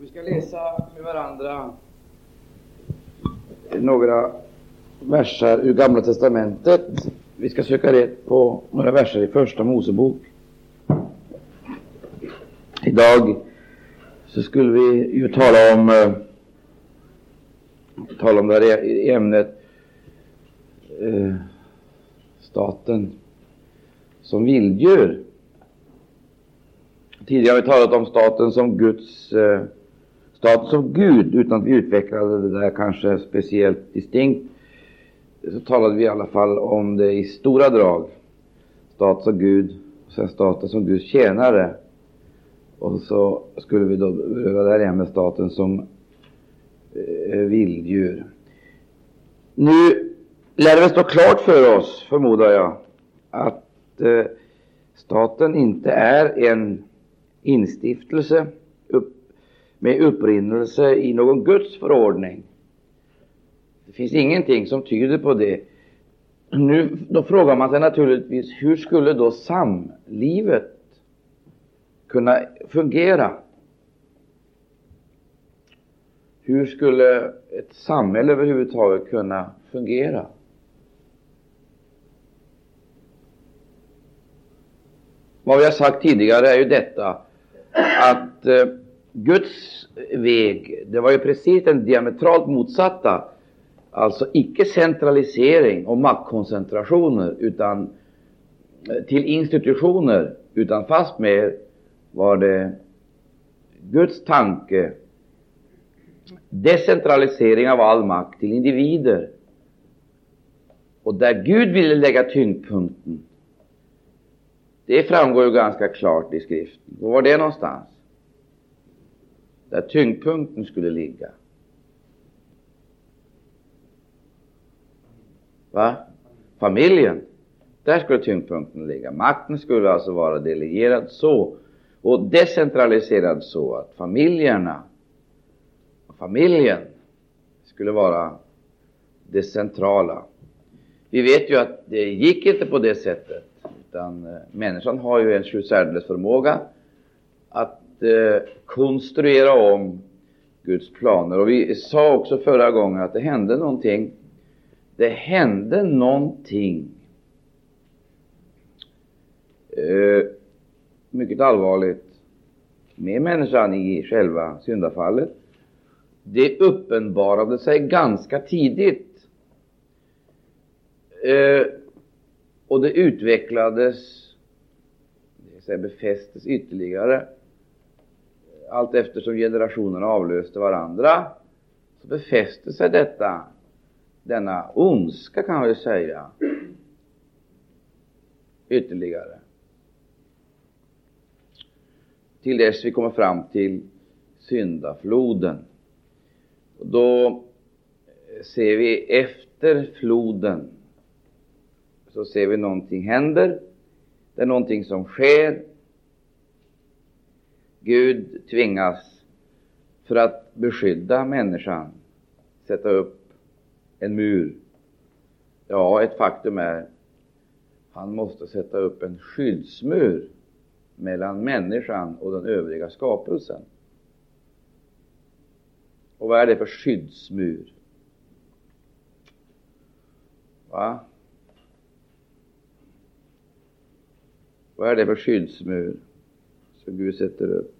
Vi ska läsa med varandra några verser ur Gamla testamentet. Vi ska söka rätt på några verser i Första Mosebok. Idag så skulle vi ju tala om eh, tala om det här ämnet eh, staten som vilddjur. Tidigare har vi talat om staten som Guds eh, staten som Gud, utan att vi utvecklade det där kanske speciellt distinkt. Så talade vi i alla fall om det i stora drag. Staten som Gud, och sen staten som Guds tjänare. Och så skulle vi då beröra det här igen med staten som eh, vilddjur. Nu lär det väl stå klart för oss, förmodar jag, att eh, staten inte är en instiftelse med upprinnelse i någon Guds förordning. Det finns ingenting som tyder på det. Nu, då frågar man sig naturligtvis, hur skulle då samlivet kunna fungera? Hur skulle ett samhälle överhuvudtaget kunna fungera? Vad vi har sagt tidigare är ju detta att eh, Guds väg, det var ju precis den diametralt motsatta. Alltså icke centralisering och maktkoncentrationer utan eh, till institutioner, utan fastmer var det Guds tanke decentralisering av all makt till individer. Och där Gud ville lägga tyngdpunkten, det framgår ju ganska klart i skriften. Var var det någonstans? Där tyngdpunkten skulle ligga. Va? Familjen. Där skulle tyngdpunkten ligga. Makten skulle alltså vara delegerad så och decentraliserad så att familjerna och familjen skulle vara det centrala. Vi vet ju att det gick inte på det sättet, utan eh, människan har ju en sjusärdeles förmåga att eh, konstruera om Guds planer. Och vi sa också förra gången att det hände någonting. Det hände någonting eh, mycket allvarligt med människan i själva syndafallet. Det uppenbarade sig ganska tidigt. Eh, och det utvecklades, det befästes ytterligare allt eftersom generationerna avlöste varandra. Så befäste sig detta, denna ondska kan man ju säga, ytterligare till dess vi kommer fram till syndafloden. Och då eh, ser vi efter floden så ser vi någonting händer. Det är någonting som sker. Gud tvingas för att beskydda människan sätta upp en mur. Ja, ett faktum är han måste sätta upp en skyddsmur mellan människan och den övriga skapelsen. Och vad är det för skyddsmur? Va? Vad är det för skyddsmur som Gud sätter upp?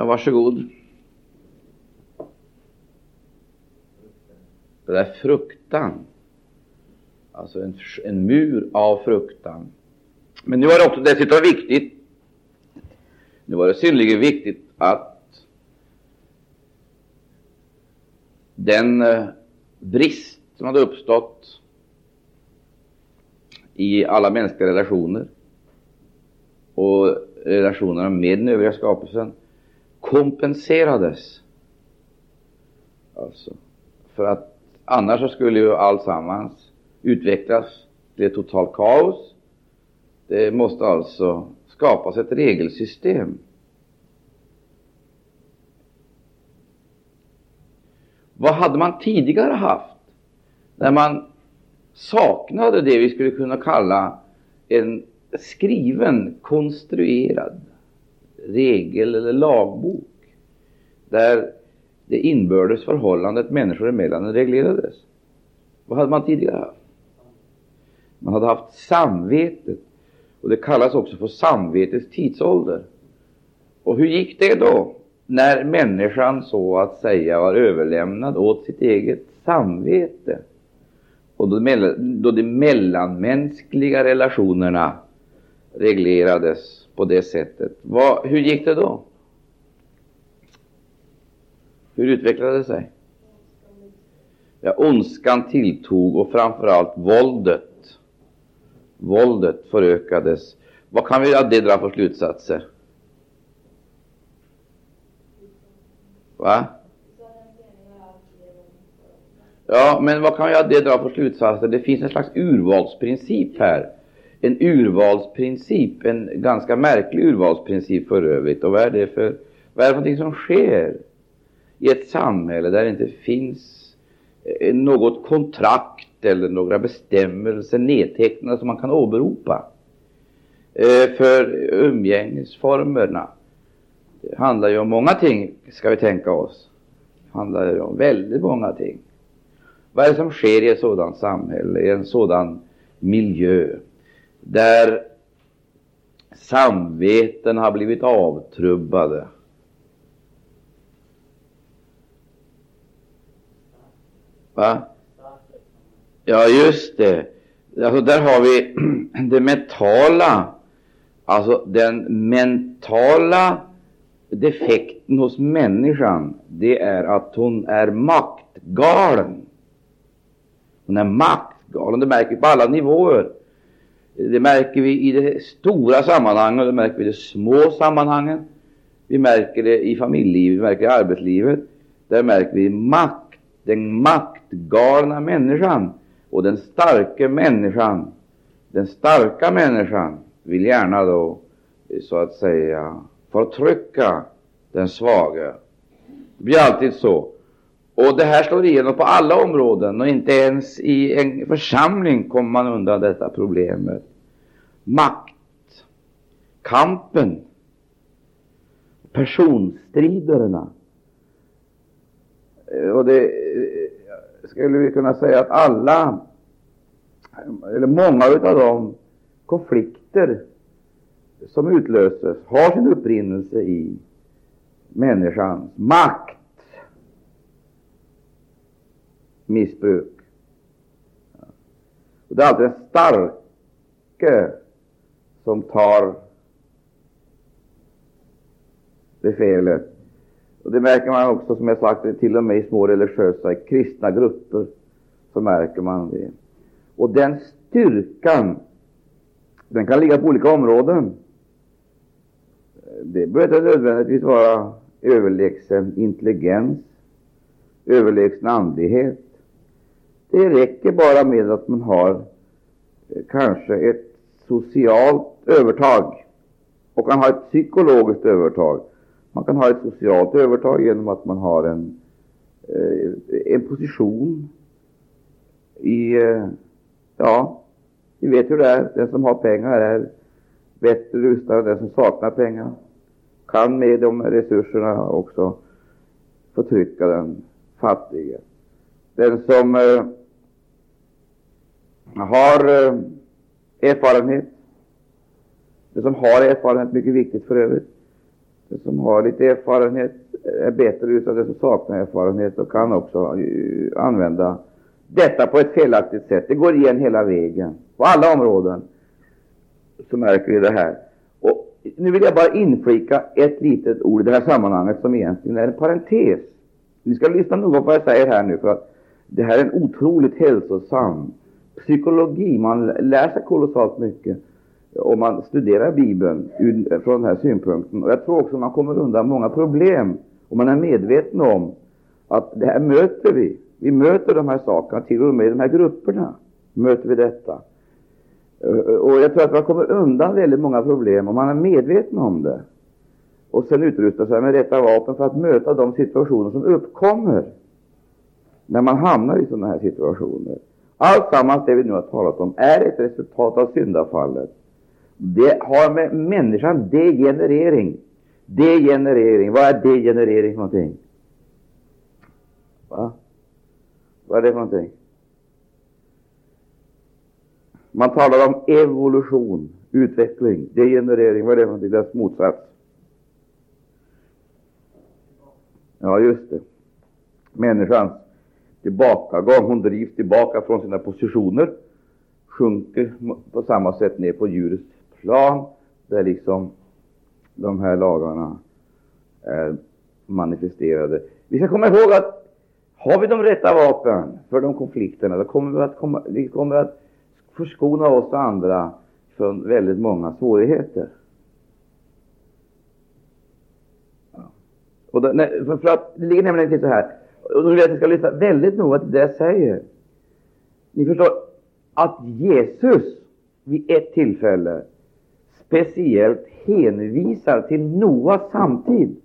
Ja, varsågod. Det där fruktan, alltså en, en mur av fruktan. Men nu var det också dessutom viktigt, nu var det synnerligen viktigt att den eh, brist som hade uppstått i alla mänskliga relationer och relationerna med den övriga skapelsen kompenserades. Alltså, för att Annars skulle ju alltsammans utvecklas till ett totalt kaos. Det måste alltså skapas ett regelsystem. Vad hade man tidigare haft när man saknade det vi skulle kunna kalla en skriven, konstruerad regel eller lagbok där det inbördes förhållandet människor emellan reglerades. Vad hade man tidigare haft? Man hade haft samvetet och det kallas också för samvetets tidsålder. Och hur gick det då? När människan så att säga var överlämnad åt sitt eget samvete och då, då de mellanmänskliga relationerna reglerades på det sättet. Vad, hur gick det då? Hur utvecklade det sig? Ja, ondskan tilltog och framförallt våldet. Våldet förökades. Vad kan vi av det dra för slutsatser? Va? Ja, men vad kan vi av det dra för slutsatser? Det finns en slags urvalsprincip här. En urvalsprincip, en ganska märklig urvalsprincip för övrigt. Och vad är det för, vad är det för någonting som sker i ett samhälle där det inte finns eh, något kontrakt eller några bestämmelser nedtecknade som man kan åberopa eh, för umgängesformerna? Det handlar ju om många ting, ska vi tänka oss. Det handlar ju om väldigt många ting. Vad är det som sker i ett sådant samhälle, i en sådan miljö, där samveten har blivit avtrubbade? Va? Ja, just det. Alltså, där har vi det mentala, alltså den mentala defekten hos människan, det är att hon är maktgalen. Hon är maktgalen. Det märker vi på alla nivåer. Det märker vi i det stora sammanhanget, det märker vi i de små sammanhangen. Vi märker det i familjelivet, vi märker det i arbetslivet. Där märker vi makt, den maktgalna människan och den starka människan. Den starka människan vill gärna då, så att säga, förtrycka den svaga. Det blir alltid så. Och det här slår igenom på alla områden och inte ens i en församling kommer man undan detta problemet. Makt, kampen, personstriderna. Eh, och det eh, skulle vi kunna säga att alla, eller många av de konflikter som utlöses har sin upprinnelse i människans makt missbruk. Och det är alltid den starke som tar befälet. Och det märker man också, som jag sagt, till och med i små religiösa kristna grupper, så märker man det. Och den styrkan, den kan ligga på olika områden. Det behöver inte nödvändigtvis vara överlägsen intelligens, överlägsen andlighet, det räcker bara med att man har eh, kanske ett socialt övertag och kan ha ett psykologiskt övertag. Man kan ha ett socialt övertag genom att man har en, eh, en position i, eh, ja, vi vet hur det är. Den som har pengar är bättre rustad än den som saknar pengar. Kan med de resurserna också förtrycka den fattige. Den som har eh, erfarenhet. Det som har erfarenhet, mycket viktigt för övrigt. Det som har lite erfarenhet är bättre utav det som saknar erfarenhet och kan också eh, använda detta på ett felaktigt sätt. Det går igen hela vägen. På alla områden så märker vi det här. Och nu vill jag bara inflika ett litet ord i det här sammanhanget som egentligen är en parentes. Ni ska lyssna noga på vad jag säger här nu, för att det här är en otroligt hälsosam psykologi. Man lär sig kolossalt mycket om man studerar Bibeln från den här synpunkten. Och jag tror också man kommer undan många problem om man är medveten om att det här möter vi. Vi möter de här sakerna, till och med i de här grupperna möter vi detta. Eh, och jag tror att man kommer undan väldigt många problem om man är medveten om det och sen utrustar sig med detta vapen för att möta de situationer som uppkommer när man hamnar i sådana här situationer. Alltsammans det vi nu har talat om är ett resultat av syndafallet. Det har med människan degenerering. Degenerering. Vad är degenerering för någonting? Va? Vad är det för någonting? Man talar om evolution, utveckling, degenerering. Vad är det för någonting? Dess motsats. Ja, just det. Människans tillbakagång. Hon drivs tillbaka från sina positioner, sjunker på samma sätt ner på djurets plan, där liksom de här lagarna är manifesterade. Vi ska komma ihåg att har vi de rätta vapnen för de konflikterna, då kommer vi att, komma, vi kommer att förskona oss och andra från väldigt många svårigheter. Och då, nej, för, för, att det ligger nämligen till så här, och nu vill jag att ni ska lyssna väldigt noga till det jag säger. Ni förstår att Jesus vid ett tillfälle speciellt hänvisar till Noas samtid.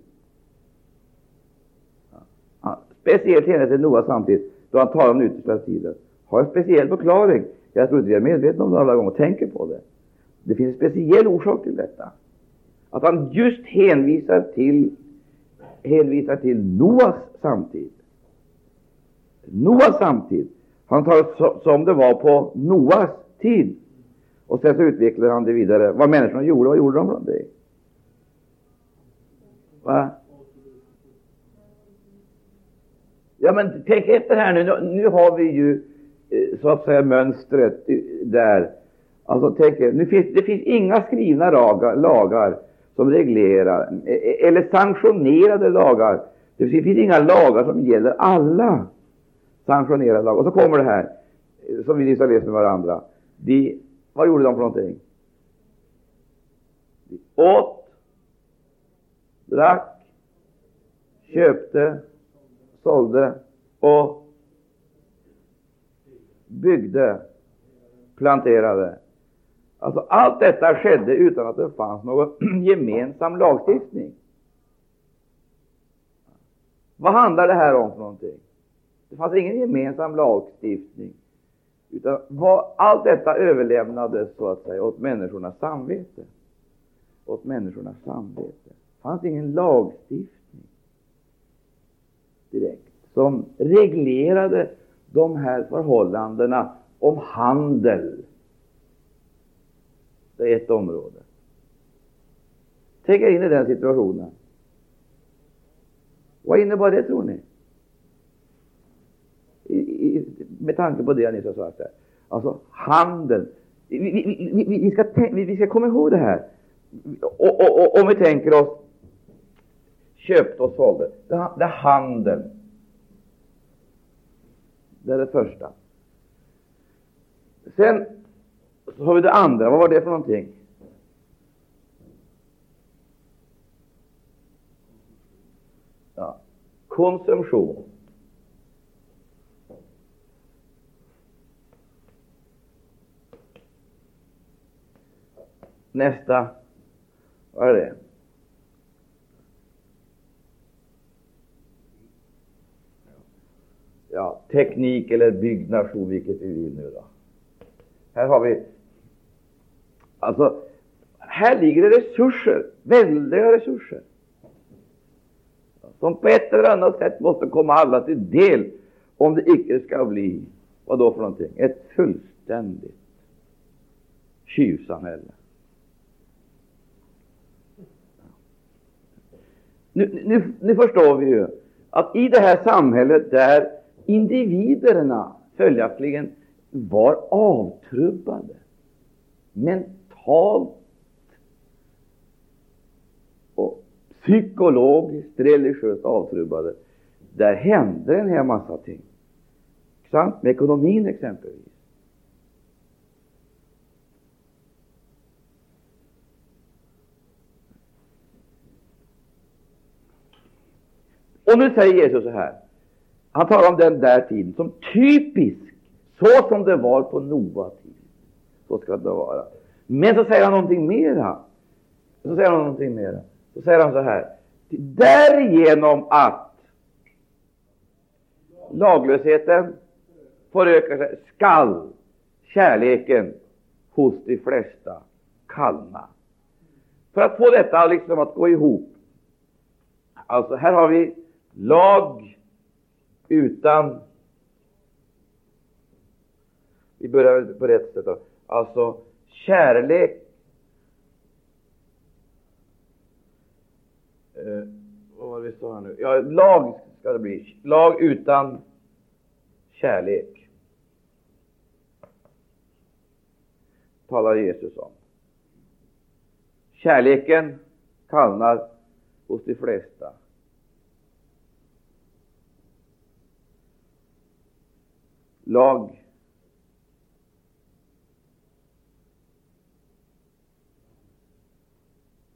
Speciellt hänvisar till Noas samtid, då han talar om den yttersta tiden. Har en speciell förklaring. Jag tror inte vi är medvetna om det alla gånger och tänker på det. Det finns en speciell orsak till detta. Att han just hänvisar till, hänvisar till Noas samtid. Noas samtid. Han talar som det var på Noas tid. Och sen så utvecklar han det vidare. Vad människorna gjorde, vad gjorde de från det? Va? Ja, men tänk efter här nu. Nu har vi ju eh, så att säga mönstret eh, där. Alltså, tänk, nu finns, det finns inga skrivna lagar, lagar som reglerar, eh, eller sanktionerade lagar. Det finns inga lagar som gäller alla sanktionerade lagar. Och så kommer det här, eh, som vi nyss har läst med varandra. De vad gjorde de för någonting? De åt, drack, köpte, sålde och byggde, planterade. Alltså allt detta skedde utan att det fanns någon gemensam lagstiftning. Vad handlar det här om för någonting? Det fanns ingen gemensam lagstiftning. Utan var, allt detta överlämnades så att säga åt människornas samvete. Åt människornas samvete. Det fanns ingen lagstiftning direkt som reglerade de här förhållandena om handel. Det är ett område. Tänk er in i den situationen. Vad innebar det, tror ni? Med tanke på det jag nyss har sagt. här. Alltså handeln. Vi, vi, vi, vi, ska vi, ska komma ihåg det här. Och, och, och, om vi tänker oss köpte och sålde. Det, det är handeln. Det är det första. Sen så har vi det andra. Vad var det för någonting? Ja. Konsumtion. Nästa, vad är det? Ja, teknik eller byggnation, vilket vi vill nu då. Här har vi, alltså, här ligger det resurser, väldiga resurser, som på ett eller annat sätt måste komma alla till del om det icke ska bli, vad då för någonting, ett fullständigt tjuvsamhälle. Nu, nu, nu förstår vi ju att i det här samhället där individerna följaktligen var avtrubbade, mentalt och psykologiskt, religiöst avtrubbade, där hände en hel massa ting. Sant? Med ekonomin exempelvis. Och nu säger Jesus så här. Han talar om den där tiden som typisk, så som det var på Noa tid. Så ska det vara. Men så säger han någonting mera. Så säger han någonting mera. Så säger han så här. Därigenom att laglösheten förökar sig, skall kärleken hos de flesta kallna. För att få detta liksom att gå ihop. Alltså, här har vi lag utan Vi börjar på rätt sätt. då. Alltså, kärlek eh, Vad var det vi sa här nu? Ja, lag ska det bli. Lag utan kärlek. Talar Jesus om. Kärleken kallnar hos de flesta. Lag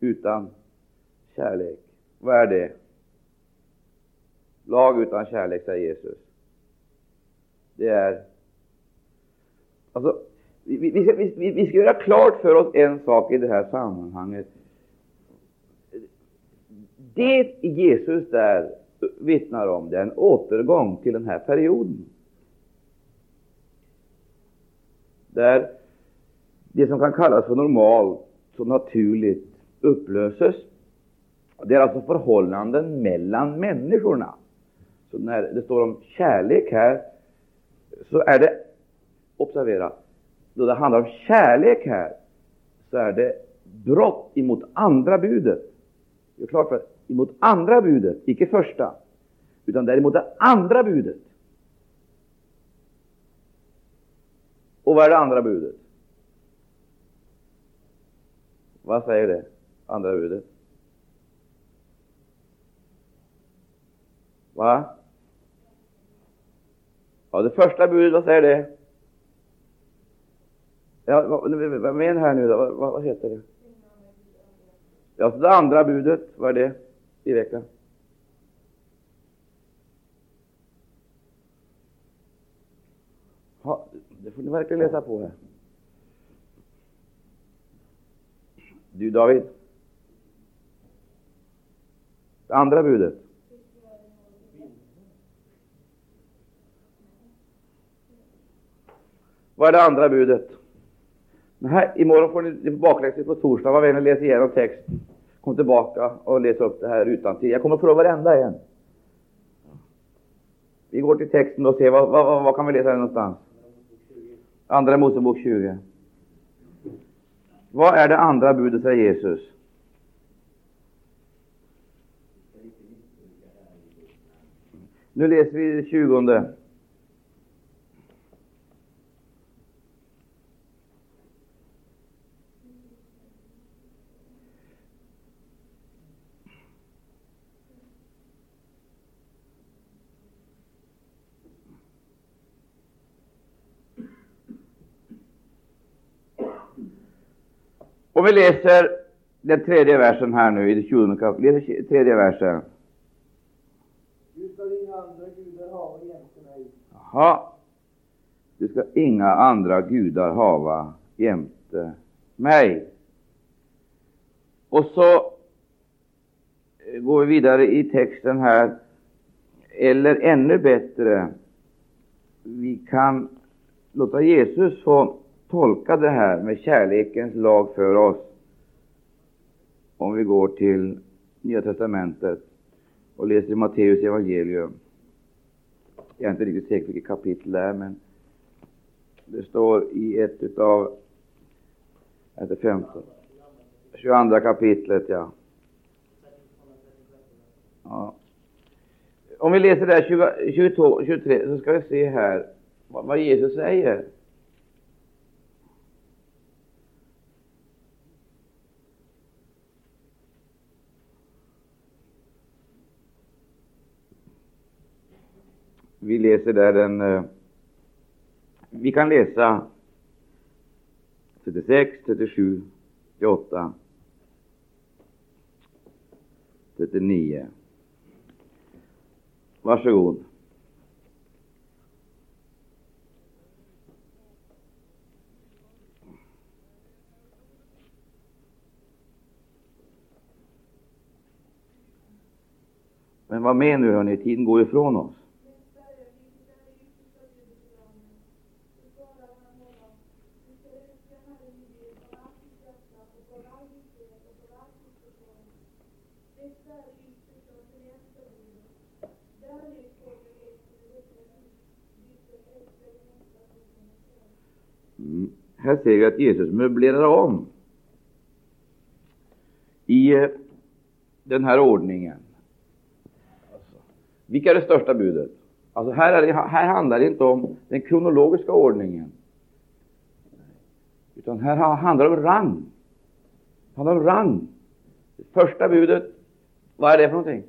utan kärlek. Vad är det? Lag utan kärlek, säger Jesus. Det är Alltså, vi, vi, ska, vi, vi ska göra klart för oss en sak i det här sammanhanget. Det Jesus där vittnar om, det är en återgång till den här perioden. Där det som kan kallas för normalt och naturligt upplöses. Det är alltså förhållanden mellan människorna. Så när det står om kärlek här, så är det, observera, då det handlar om kärlek här, så är det brott emot andra budet. Det är klart för emot andra budet, icke första, utan däremot det andra budet. Och vad är det andra budet? Vad säger det andra budet? Va? Ja, det första budet, vad säger det? Ja, vad, vad menar här nu då? Vad, vad, heter det? Ja, så det andra budet, vad är det i veckan? Ja, det får ni verkligen läsa på här. Du David? Det andra budet? Vad är det andra budet? Nej, imorgon får ni bakläxa på torsdag. Var vänlig läs igenom texten. Kom tillbaka och läs upp det här utan tid. Jag kommer att prova varenda en. Vi går till texten och ser vad, vad, vad kan vi läsa här någonstans? Andra Mosebok 20. Vad är det andra budet, säger Jesus? Nu läser vi det 20. Om vi läser den tredje versen här nu i det tjugonde kapitlet, tredje versen. Du ska inga andra gudar hava jämte mig. Jaha. Du ska inga andra gudar hava jämte mig. Och så eh, går vi vidare i texten här. Eller ännu bättre, vi kan låta Jesus få tolka det här med kärlekens lag för oss om vi går till Nya testamentet och läser Matteus evangelium. Jag är inte riktigt säker på vilket kapitel det är, men det står i ett utav, är 15? 22 kapitlet, ja. ja. Om vi läser där 22, 23 så ska vi se här vad, vad Jesus säger. Vi läser där den eh, Vi kan läsa 36, 37, 38, 39. Varsågod. Men vad med nu hörni, tiden går ifrån oss. Mm, här ser vi att Jesus möblerar om i eh, den här ordningen. Alltså, vilka är det största budet? Alltså här, det, här handlar det inte om den kronologiska ordningen, utan här handlar det om rang. Det handlar om rang. Det första budet vad är det för någonting?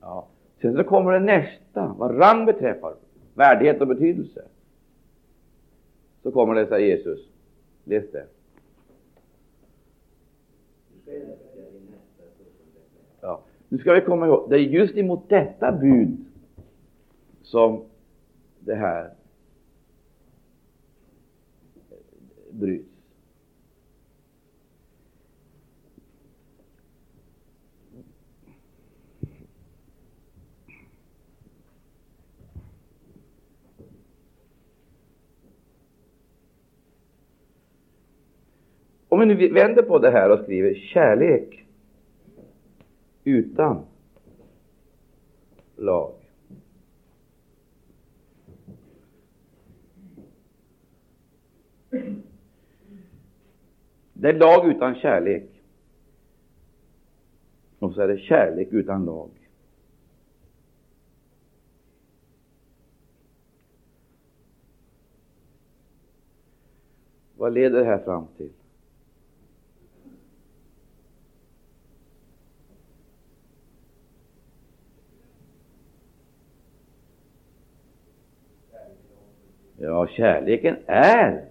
Ja. Sen så kommer det nästa, vad rang beträffar, värdighet och betydelse. Så kommer det, säger Jesus. Läs det. Ja. Nu ska vi komma ihåg, det är just emot detta bud som det här bryts. Om vi nu vänder på det här och skriver kärlek utan lag. Det är lag utan kärlek. Och så är det kärlek utan lag. Vad leder det här fram till? Ja, kärleken är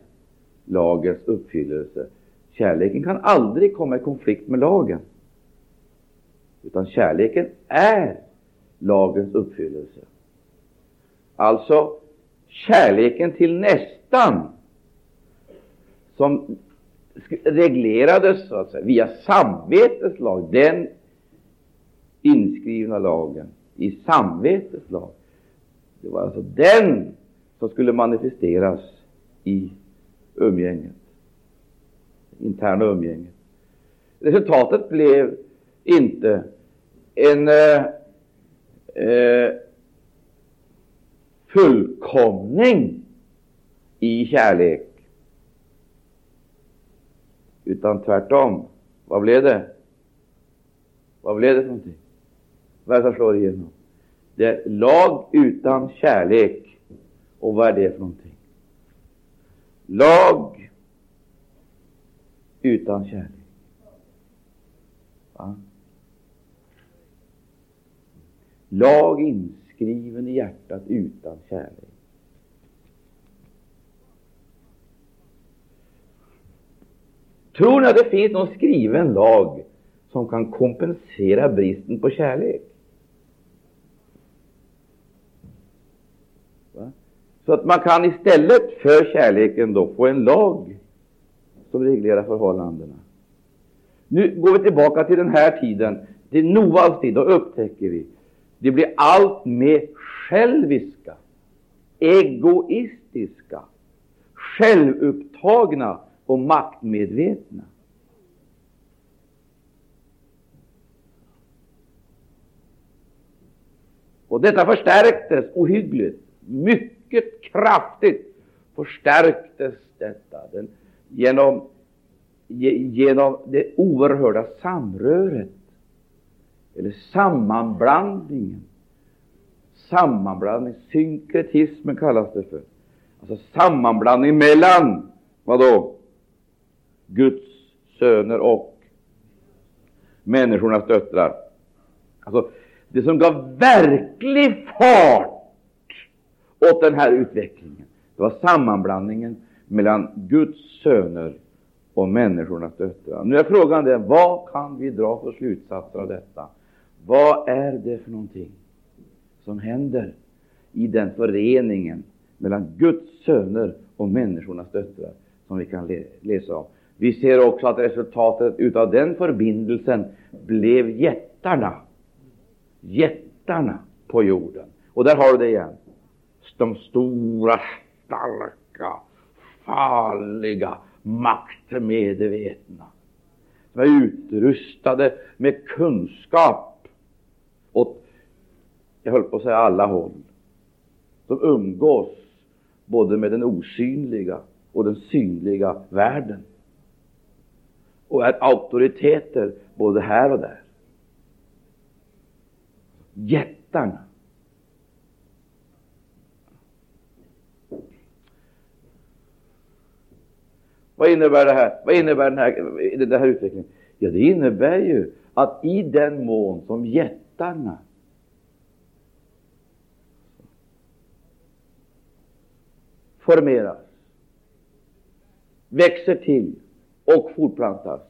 lagens uppfyllelse. Kärleken kan aldrig komma i konflikt med lagen. Utan kärleken är lagens uppfyllelse. Alltså, kärleken till nästan som reglerades så att säga, via samvetets lag, den inskrivna lagen i samvetets lag. Det var alltså den som skulle manifesteras i umgänget, interna umgänget. Resultatet blev inte en eh, eh, fullkomning i kärlek, utan tvärtom. Vad blev det? Vad blev det för någonting? Vad är det som slår igenom? Det är lag utan kärlek och vad är det för någonting? Lag utan kärlek. Va? Lag inskriven i hjärtat utan kärlek. Tror ni att det finns någon skriven lag som kan kompensera bristen på kärlek? Så att man kan istället för kärleken då få en lag som reglerar förhållandena. Nu går vi tillbaka till den här tiden, till Noas tid. Då upptäcker vi det blir allt mer själviska, egoistiska, självupptagna och maktmedvetna. Och detta förstärktes ohyggligt mycket mycket kraftigt förstärktes detta den, genom, genom det oerhörda samröret, eller sammanblandningen. Sammanblandning, synkretismen kallas det för. Alltså sammanblandning mellan, vad då? Guds söner och människornas döttrar. Alltså, det som gav verklig fart åt den här utvecklingen. Det var sammanblandningen mellan Guds söner och människornas döttrar. Nu är frågan den, vad kan vi dra för slutsatser av detta? Vad är det för någonting som händer i den föreningen mellan Guds söner och människornas döttrar som vi kan läsa om? Vi ser också att resultatet utav den förbindelsen blev jättarna. Jättarna på jorden. Och där har du det igen de stora, starka, farliga, maktmedvetna, som är utrustade med kunskap åt, jag höll på att säga alla håll, som umgås både med den osynliga och den synliga världen och är auktoriteter både här och där. Jättarna. Vad innebär det här? Vad innebär den här, den här utvecklingen? Ja, det innebär ju att i den mån som jättarna formeras, växer till och fortplantas,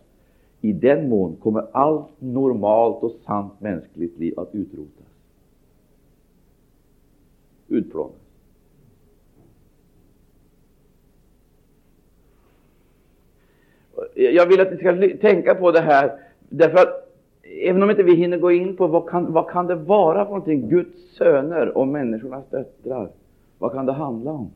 i den mån kommer allt normalt och sant mänskligt liv att utrotas. Utplånas. Jag vill att ni ska tänka på det här, därför att även om inte vi hinner gå in på vad kan, vad kan det vara för någonting, Guds söner och människornas döttrar, vad kan det handla om?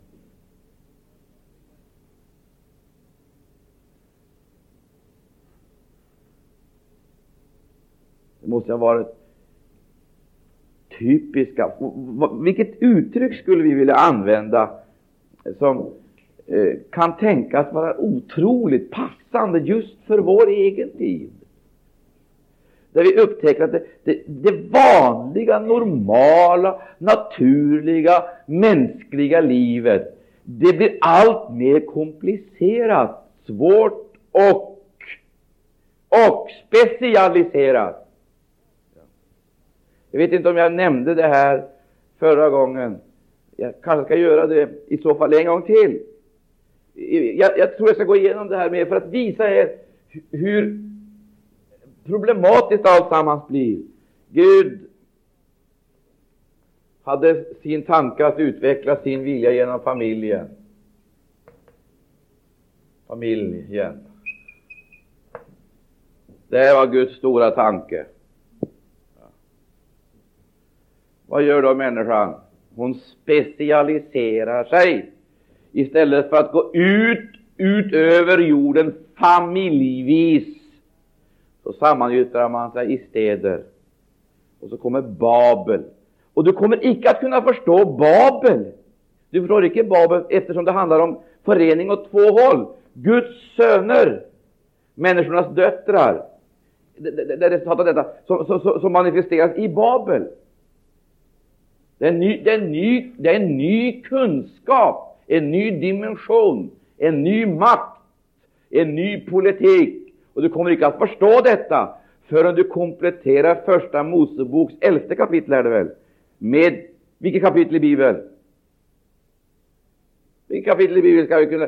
Det måste ha varit typiska. Vilket uttryck skulle vi vilja använda som Eh, kan tänkas vara otroligt passande just för vår egen tid? Där vi upptäcker att det, det, det vanliga, normala, naturliga, mänskliga livet det blir allt mer komplicerat, svårt och, och specialiserat. Jag vet inte om jag nämnde det här förra gången. Jag kanske ska göra det i så fall en gång till. Jag, jag tror jag ska gå igenom det här med för att visa er hur problematiskt alltsammans blir. Gud hade sin tanke att utveckla sin vilja genom familjen. Familjen. Det var Guds stora tanke. Vad gör då människan? Hon specialiserar sig istället för att gå ut utöver jorden familjvis. Så sammangjuter man sig i städer. Och så kommer Babel. Och du kommer icke att kunna förstå Babel. Du förstår icke Babel eftersom det handlar om förening åt två håll. Guds söner, människornas döttrar. Det, det, det är resultatet av detta som, som, som manifesteras i Babel. Det är, ny, det, är ny, det är en ny kunskap, en ny dimension, en ny makt, en ny politik. Och du kommer inte att förstå detta förrän du kompletterar Första Moseboks elfte kapitel, är det väl? Med vilket kapitel i Bibeln? Vilket kapitel i Bibeln ska vi kunna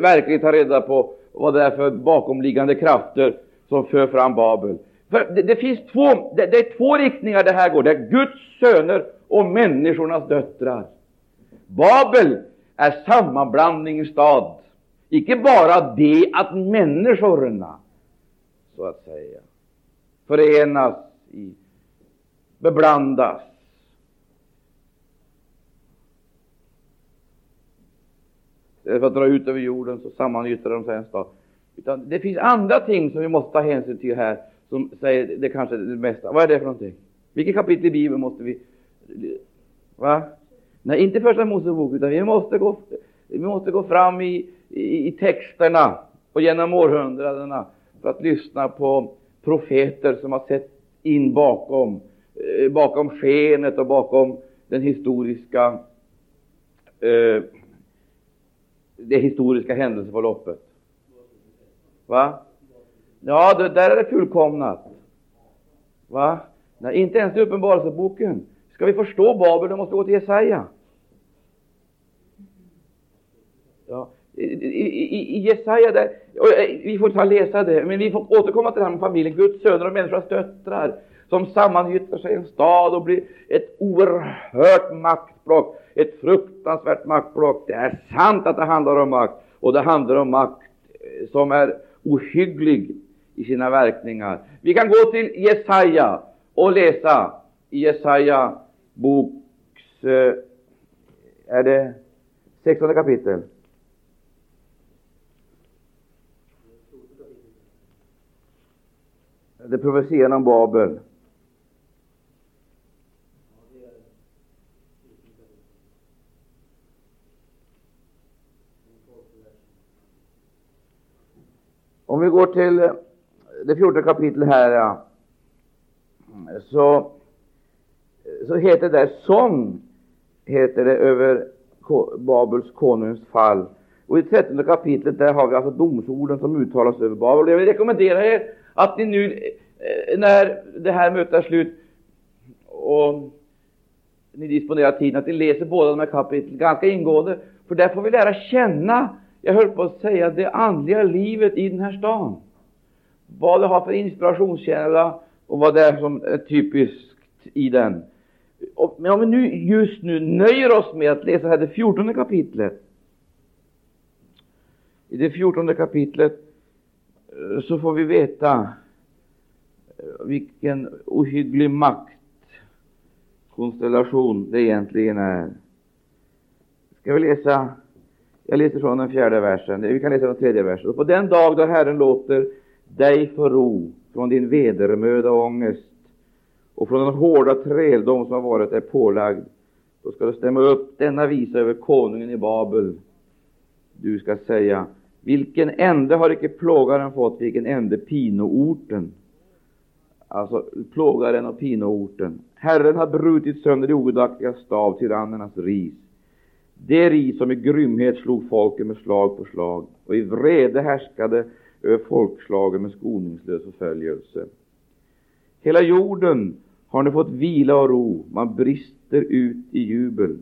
verkligen ta reda på vad det är för bakomliggande krafter som för fram Babel? För det, det finns två, det, det, är två riktningar det här går. Det är Guds söner och människornas döttrar. Babel är sammanblandningens stad. Icke bara det att människorna, så att säga, förenas, i, beblandas. För att dra ut över jorden så sammanyttrar de sig en stad. Utan det finns andra ting som vi måste ta hänsyn till här, som säger det kanske det mesta. Vad är det för någonting? Vilket kapitel i Bibeln måste vi Va? Nej, inte första Mosebok, utan vi måste gå, vi måste gå fram i, i, i texterna och genom århundradena för att lyssna på profeter som har sett in bakom, eh, bakom skenet och bakom den historiska, eh, det historiska händelseförloppet. Va? Ja, det, där är det fullkomnat. Va? Nej, inte ens i Uppenbarelseboken. Ska vi förstå Babel, då måste vi gå till Jesaja. Ja. I, i, i Jesaja, där, eh, vi får ta läsa det, men vi får återkomma till det här med familjen, Guds söner och människors döttrar, som sammangyttrar sig i en stad och blir ett oerhört maktblock, ett fruktansvärt maktblock. Det är sant att det handlar om makt, och det handlar om makt eh, som är ohygglig i sina verkningar. Vi kan gå till Jesaja och läsa i Jesaja boks... Eh, är det 16 kapitel? Det profetian om Babel. Om vi går till eh, det 14 kapitlet här, så så heter det sång, heter det över Babels konungs fall. Och i trettonde kapitlet där har vi alltså domsorden som uttalas över Babel. Jag vill rekommendera er att ni nu, eh, när det här mötet är slut och ni disponerar tiden, att ni läser båda de här kapitlen ganska ingående. För där får vi lära känna, jag höll på att säga, det andliga livet i den här stan. Vad det har för inspirationskälla och vad det är som är typiskt i den. Men om vi nu just nu nöjer oss med att läsa här det fjortonde kapitlet. I det fjortonde kapitlet eh, så får vi veta eh, vilken ohygglig maktkonstellation det egentligen är. Ska vi läsa? Jag läser från den fjärde versen. Vi kan läsa den tredje versen. Och på den dag då Herren låter dig få ro från din vedermöda och ångest och från den hårda träldom som har varit dig pålagd, då ska du stämma upp denna visa över konungen i Babel. Du ska säga, vilken ände har icke plågaren fått, vilken ände pinoorten? Alltså plågaren och pinoorten. Herren har brutit sönder de ogudaktiga stav, tyrannernas ris. Det ris som i grymhet slog folket med slag på slag och i vrede härskade över folkslagen med skoningslös förföljelse. Hela jorden har nu fått vila och ro, man brister ut i jubel.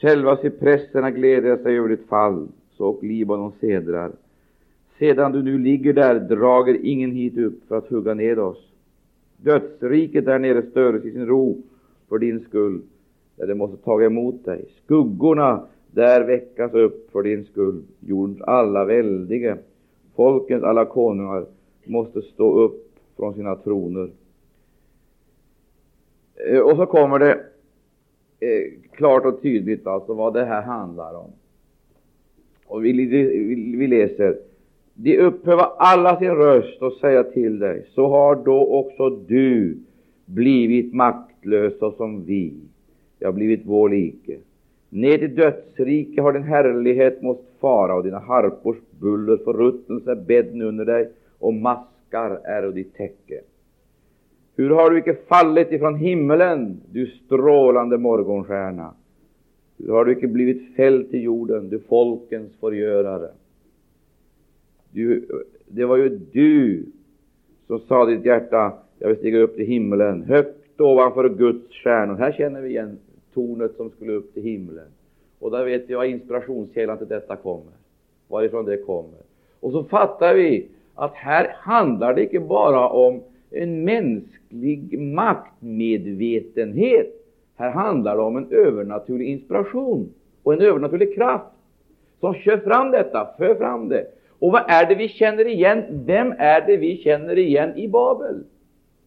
Själva cypresserna gläder sig över ditt fall, så och Libanon sedrar. Sedan du nu ligger där drager ingen hit upp för att hugga ned oss. Dödsriket där nere störs i sin ro för din skull, där det måste taga emot dig. Skuggorna där väckas upp för din skull, jordens alla väldige. Folkens alla konungar måste stå upp från sina troner. Eh, och så kommer det eh, klart och tydligt alltså vad det här handlar om. Och vi, vi, vi läser De upphöva alla sin röst och säga till dig, så har då också du blivit maktlösa som vi, jag har blivit vår like. Ned till dödsrike har din härlighet måst fara och dina harpors buller förruttnelse bädden under dig och maskar är ditt täcke. Hur har du icke fallit ifrån himmelen, du strålande morgonstjärna? Hur har du icke blivit fälld till jorden, du folkens förgörare? Du, det var ju du som sa ditt hjärta, jag vill stiga upp till himmelen, högt ovanför Guds stjärnor. Här känner vi igen tornet som skulle upp till himlen. Och där vet vi var inspirationskällan till detta kommer, varifrån det kommer. Och så fattar vi att här handlar det inte bara om en mänsklig maktmedvetenhet. Här handlar det om en övernaturlig inspiration och en övernaturlig kraft som kör fram detta, för fram det. Och vad är det vi känner igen? Vem är det vi känner igen i Babel?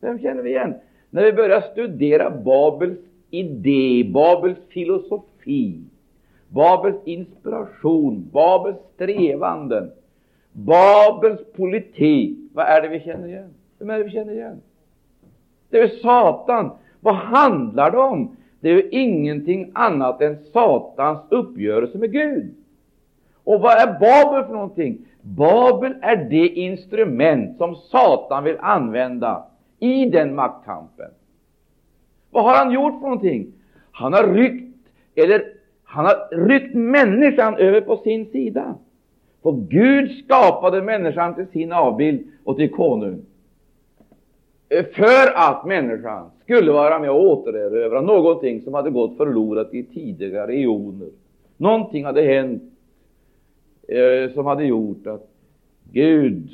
Vem känner vi igen? När vi börjar studera Babels idé, Babels filosofi, Babels inspiration, Babels strävanden, Babels politik. Vad är det vi känner igen? Vem är det vi känner igen? Det är Satan. Vad handlar det om? Det är ju ingenting annat än Satans uppgörelse med Gud. Och vad är Babel för någonting? Babel är det instrument som Satan vill använda i den maktkampen. Vad har han gjort för någonting? Han har ryckt, eller han har ryckt människan över på sin sida. För Gud skapade människan till sin avbild och till konung. För att människan skulle vara med och återerövra någonting som hade gått förlorat i tidigare eoner. Någonting hade hänt eh, som hade gjort att Gud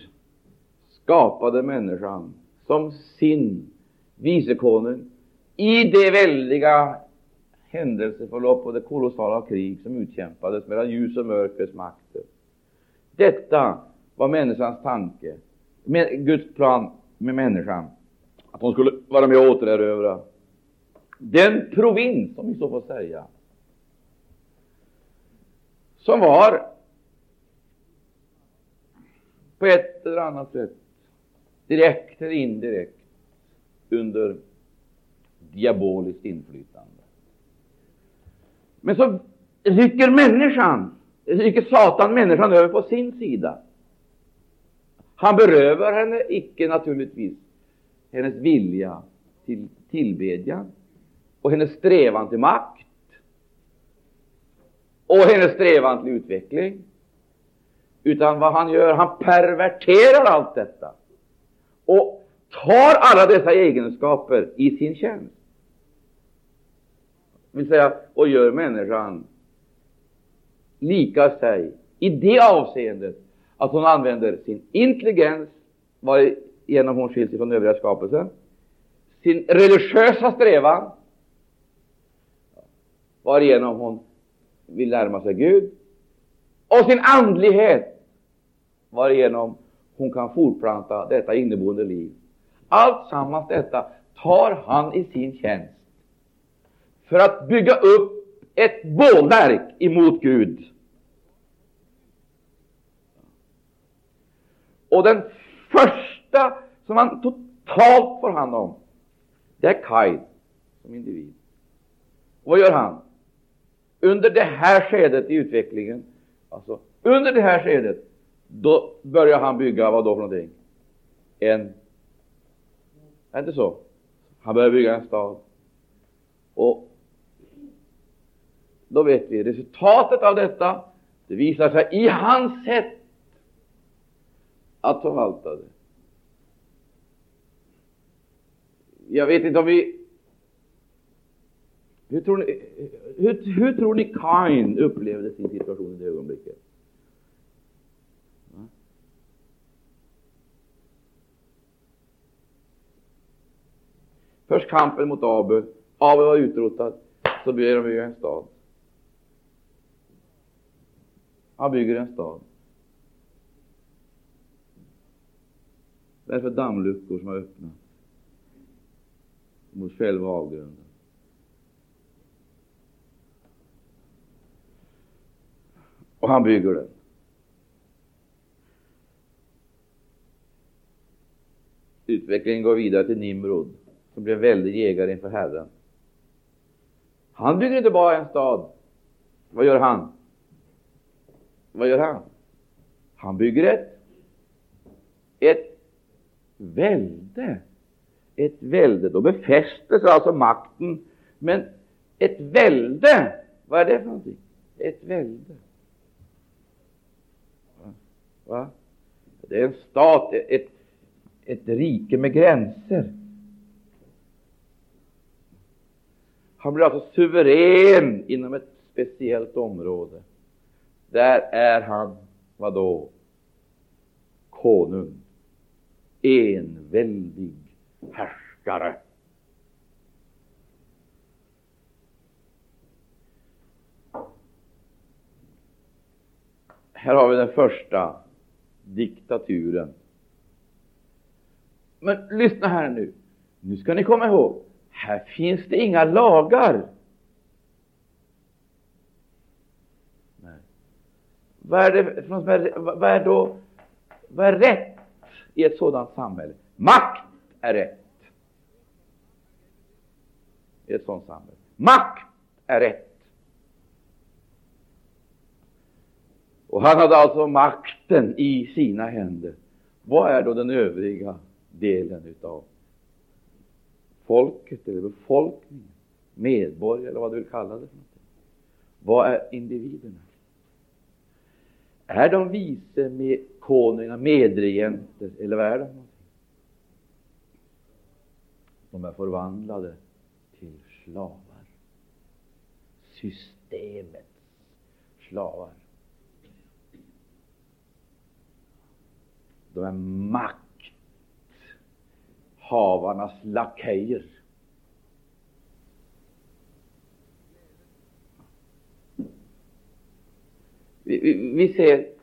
skapade människan som sin vicekonung i det väldiga händelseförlopp och det kolossala krig som utkämpades mellan ljus och mörkrets makter. Detta var människans tanke, Guds plan med människan, att hon skulle vara med och återerövra den provins, om vi så får säga, som var på ett eller annat sätt, direkt eller indirekt, under diaboliskt inflytande. Men så rycker människan, rycker Satan människan över på sin sida. Han berövar henne icke naturligtvis hennes vilja till tillbedjan och hennes strävan till makt och hennes strävan till utveckling. Utan vad han gör, han perverterar allt detta och tar alla dessa egenskaper i sin tjänst. Vill säga, och gör människan lika sig i det avseendet att hon använder sin intelligens, varigenom hon skiljs från övriga skapelsen, sin religiösa strävan, varigenom hon vill närma sig Gud, och sin andlighet, varigenom hon kan fortplanta detta inneboende liv. Allt sammans detta tar han i sin tjänst för att bygga upp ett bålverk emot Gud. Och den första som han totalt får hand om, det är Kain som individ. Och vad gör han? Under det här skedet i utvecklingen, alltså under det här skedet, då börjar han bygga vad då för någonting? En, är det inte så? Han börjar bygga en stad. Och då vet vi resultatet av detta. Det visar sig i hans sätt att förvalta det. Jag vet inte om vi hur tror ni, hur, hur tror ni Kain upplevde sin situation i det ögonblicket? Först kampen mot Abel. Abel var utrotad. Så bygger de bygga en stad. Han bygger en stad. Därför dammluckor som har öppnat mot själva avgrunden. Och han bygger den. Utvecklingen går vidare till Nimrod, som blev väldig jägare inför Herren. Han bygger inte bara en stad. Vad gör han? Vad gör han? Han bygger ett, ett välde. Ett välde. Då befästes alltså makten. Men ett välde, vad är det för någonting? Ett välde. Va? Det är en stat, ett, ett rike med gränser. Han blir alltså suverän inom ett speciellt område. Där är han, vad då? Konung. Enväldig härskare. Här har vi den första diktaturen. Men lyssna här nu. Nu ska ni komma ihåg, här finns det inga lagar. Nej. Vad är, det, vad är då vad är rätt i ett sådant samhälle? Makt är rätt i ett sådant samhälle. Makt är rätt. Och han hade alltså makten i sina händer. Vad är då den övriga delen utav folket eller befolkningen, medborgare eller vad du vill kalla det för någonting. Vad är individerna? Är de vise med konungar, medregenter eller vad är de? De är förvandlade till slavar. Systemets slavar. De är makthavarnas lakejer. Vi, vi, vi, ser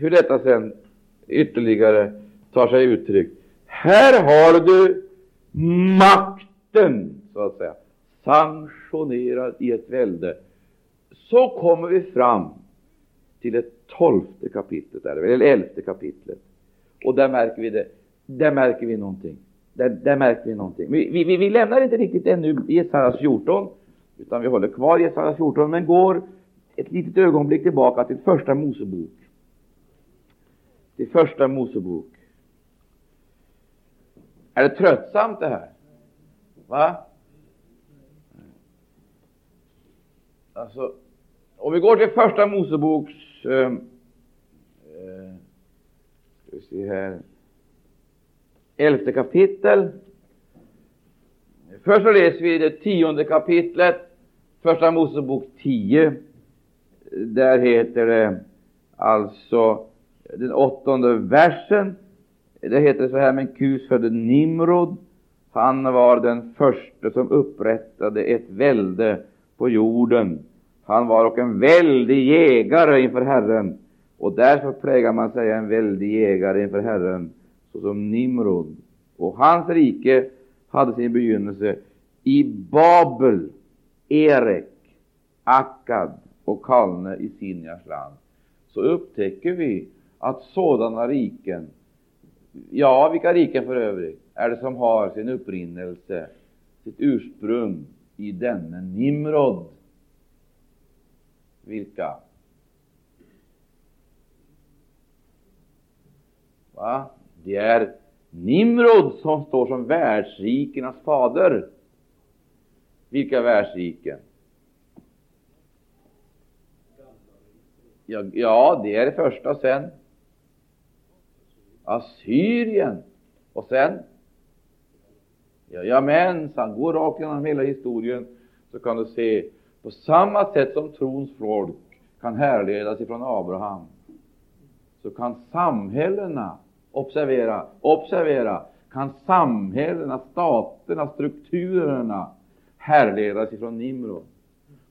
hur detta sen ytterligare tar sig uttryck. Här har du makten, så att säga, sanktionerad i ett välde. Så kommer vi fram till det tolfte kapitlet, eller elfte kapitlet. Och där märker vi det. Där märker vi någonting. Där, där märker vi någonting. Vi, vi, vi lämnar inte riktigt ännu Jesajas 14, utan vi håller kvar Jesajas 14, men går ett litet ögonblick tillbaka till Första Mosebok till Första Mosebok. Är det tröttsamt det här? Va? Alltså, om vi går till Första Moseboks ehm, eh, ska vi se här, elfte kapitel. Först så läser vi det tionde kapitlet, Första Mosebok 10. Där heter det alltså den åttonde versen. Det heter så här, men Kus födde Nimrod. Han var den första som upprättade ett välde på jorden. Han var och en väldig jägare inför Herren, och därför plägar man säga en väldig jägare inför Herren, såsom Nimrod. Och hans rike hade sin begynnelse i Babel, Erek, Akkad och Kalne i Sinjars land. Så upptäcker vi att sådana riken, ja, vilka riken för övrigt, är det som har sin upprinnelse, sitt ursprung i denne Nimrod. Vilka? Va? Det är Nimrod som står som världsrikenas fader. Vilka världsriken? Ja, ja, det är det första. Sen Assyrien. Och sen Jajamensan, gå rakt genom hela historien så kan du se på samma sätt som trons folk kan härledas ifrån Abraham, så kan samhällena, observera, observera, kan samhällena, staterna, strukturerna härledas ifrån Nimrod.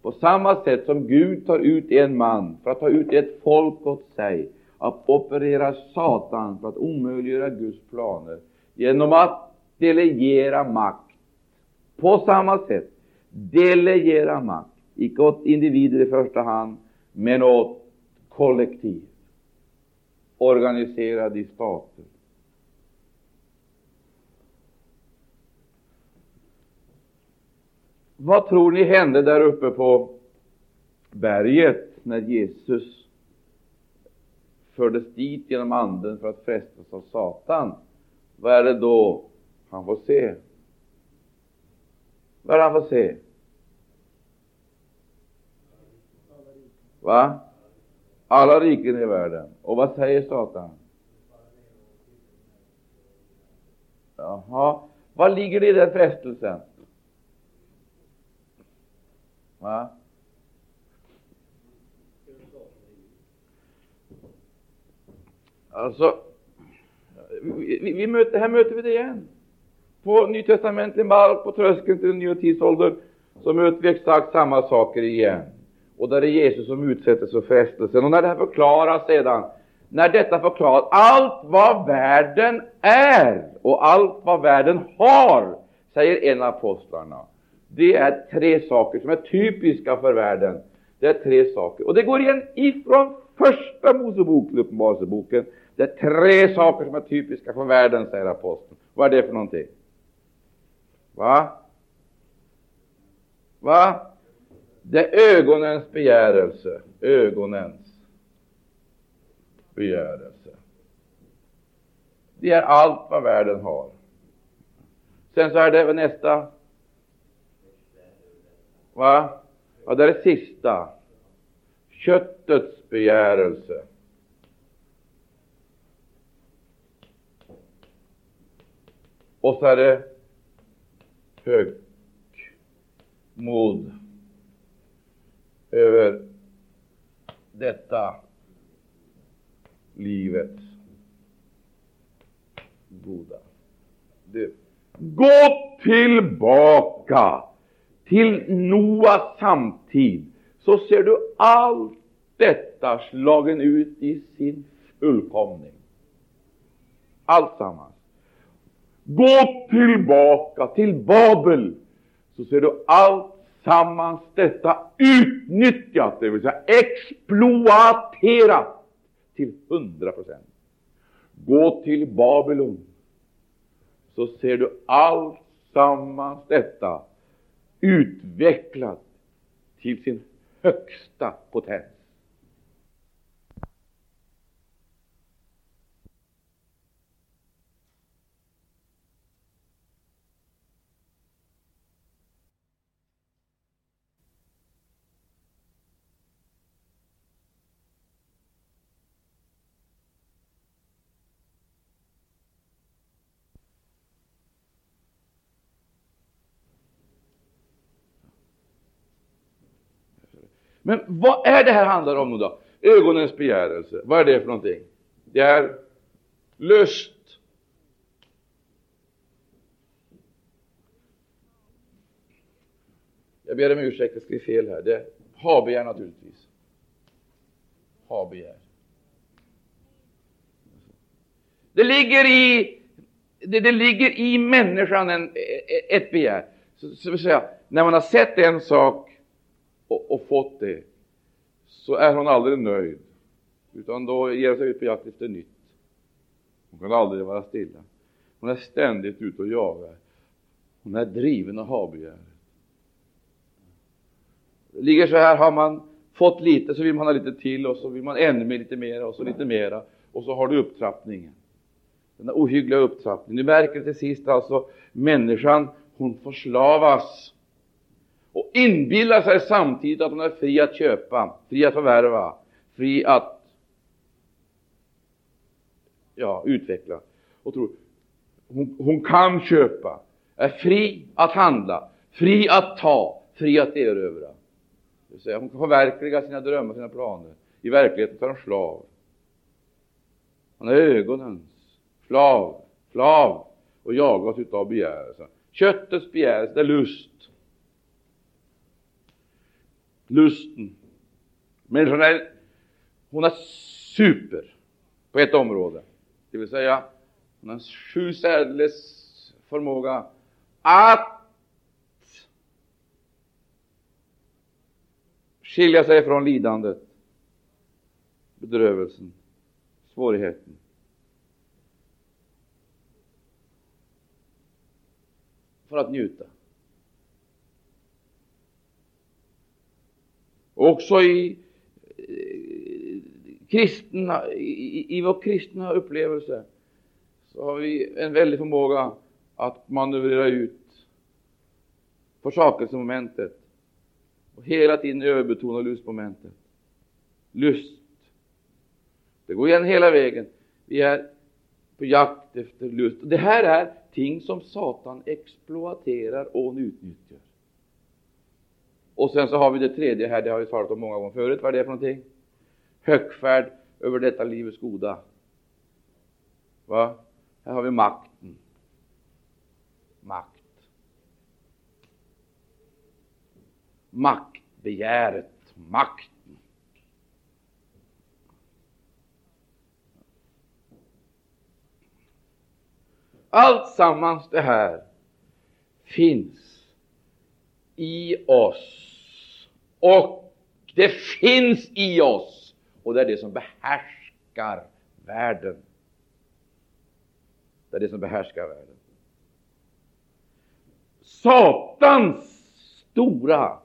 På samma sätt som Gud tar ut en man för att ta ut ett folk åt sig, att operera Satan för att omöjliggöra Guds planer genom att delegera makt. På samma sätt delegera makt, icke åt individer i första hand, men åt kollektiv, organiserade i stater. Vad tror ni hände där uppe på berget när Jesus fördes dit genom Anden för att frestas av Satan? Vad är det då han får se? Vad är det han får se? Va? Alla riken i världen. Och vad säger Satan? Jaha, vad ligger det i den frestelsen? Va? Alltså, vi, vi, möter, här möter vi det igen. På Nytestamentlig mark, på tröskeln till den nya tidsåldern, så möter vi exakt samma saker igen. Och där är det Jesus som utsätts för frestelsen. Och när det här förklaras sedan, när detta förklaras, allt vad världen är och allt vad världen har, säger en av apostlarna, det är tre saker som är typiska för världen. Det är tre saker. Och det går igen ifrån första Mosebok till Uppenbarelseboken. Det är tre saker som är typiska för världen, säger aposteln. Vad är det för någonting? Va? Va? Det är ögonens begärelse. Ögonens begärelse. Det är allt vad världen har. Sen så är det nästa Va? Ja, det är det sista. Köttets begärelse. Och så är det högmod över detta livets goda. Det. Gå tillbaka till Noas samtid, så ser du allt detta slagen ut i sin fullkomning. Alltsammans. Gå tillbaka till Babel, så ser du alltsammans detta utnyttjat, det vill säga exploaterat till hundra procent. Gå till Babylon, så ser du alltsammans detta utvecklat till sin högsta potens. Men vad är det här handlar om nu då? Ögonens begärelse. Vad är det för någonting? Det är lust. Jag ber om ursäkt, jag skrev fel här. Det är habegär naturligtvis. Habegär. Det ligger i, det, det ligger i människan en, ett begär. Så, så vill säga, när man har sett en sak och, och, fått det, så är hon aldrig nöjd. Utan då ger hon sig ut på jakt efter nytt. Hon kan aldrig vara stilla. Hon är ständigt ute och jagar. Hon är driven av habegäret. Det ligger så här, har man fått lite så vill man ha lite till och så vill man ännu mer, lite mera och så lite mera och så har du upptrappningen. Den ohyggliga upptrappningen. Du märker till sist alltså människan, hon förslavas och inbillar sig samtidigt att hon är fri att köpa, fri att förvärva, fri att ja, utveckla och tror hon, hon kan köpa, är fri att handla, fri att ta, fri att erövra. Det vill säga, hon kan förverkliga sina drömmar, sina planer. I verkligheten tar hon slav. Hon är ögonens slav, slav och jagas utav begärelsen. Köttets begärelse, det är lust. Lusten. Människan är, hon är super på ett område. Det vill säga, hon har sju särdeles förmåga att skilja sig från lidandet, bedrövelsen, svårigheten. För att njuta. Också i, eh, kristna, i, i vår kristna upplevelse så har vi en väldig förmåga att manövrera ut försakelsemomentet och hela tiden överbetona lustmomentet. Lust. Det går igen hela vägen. Vi är på jakt efter lust. Det här är ting som Satan exploaterar och utnyttjar. Och sen så har vi det tredje här, det har vi talat om många gånger förut. Vad är det för någonting? Högfärd över detta livets goda. Va? Här har vi makten. Makt. Maktbegäret, makten. Allt sammans det här finns i oss och det finns i oss och det är det som behärskar världen. Det är det som behärskar världen. Satans stora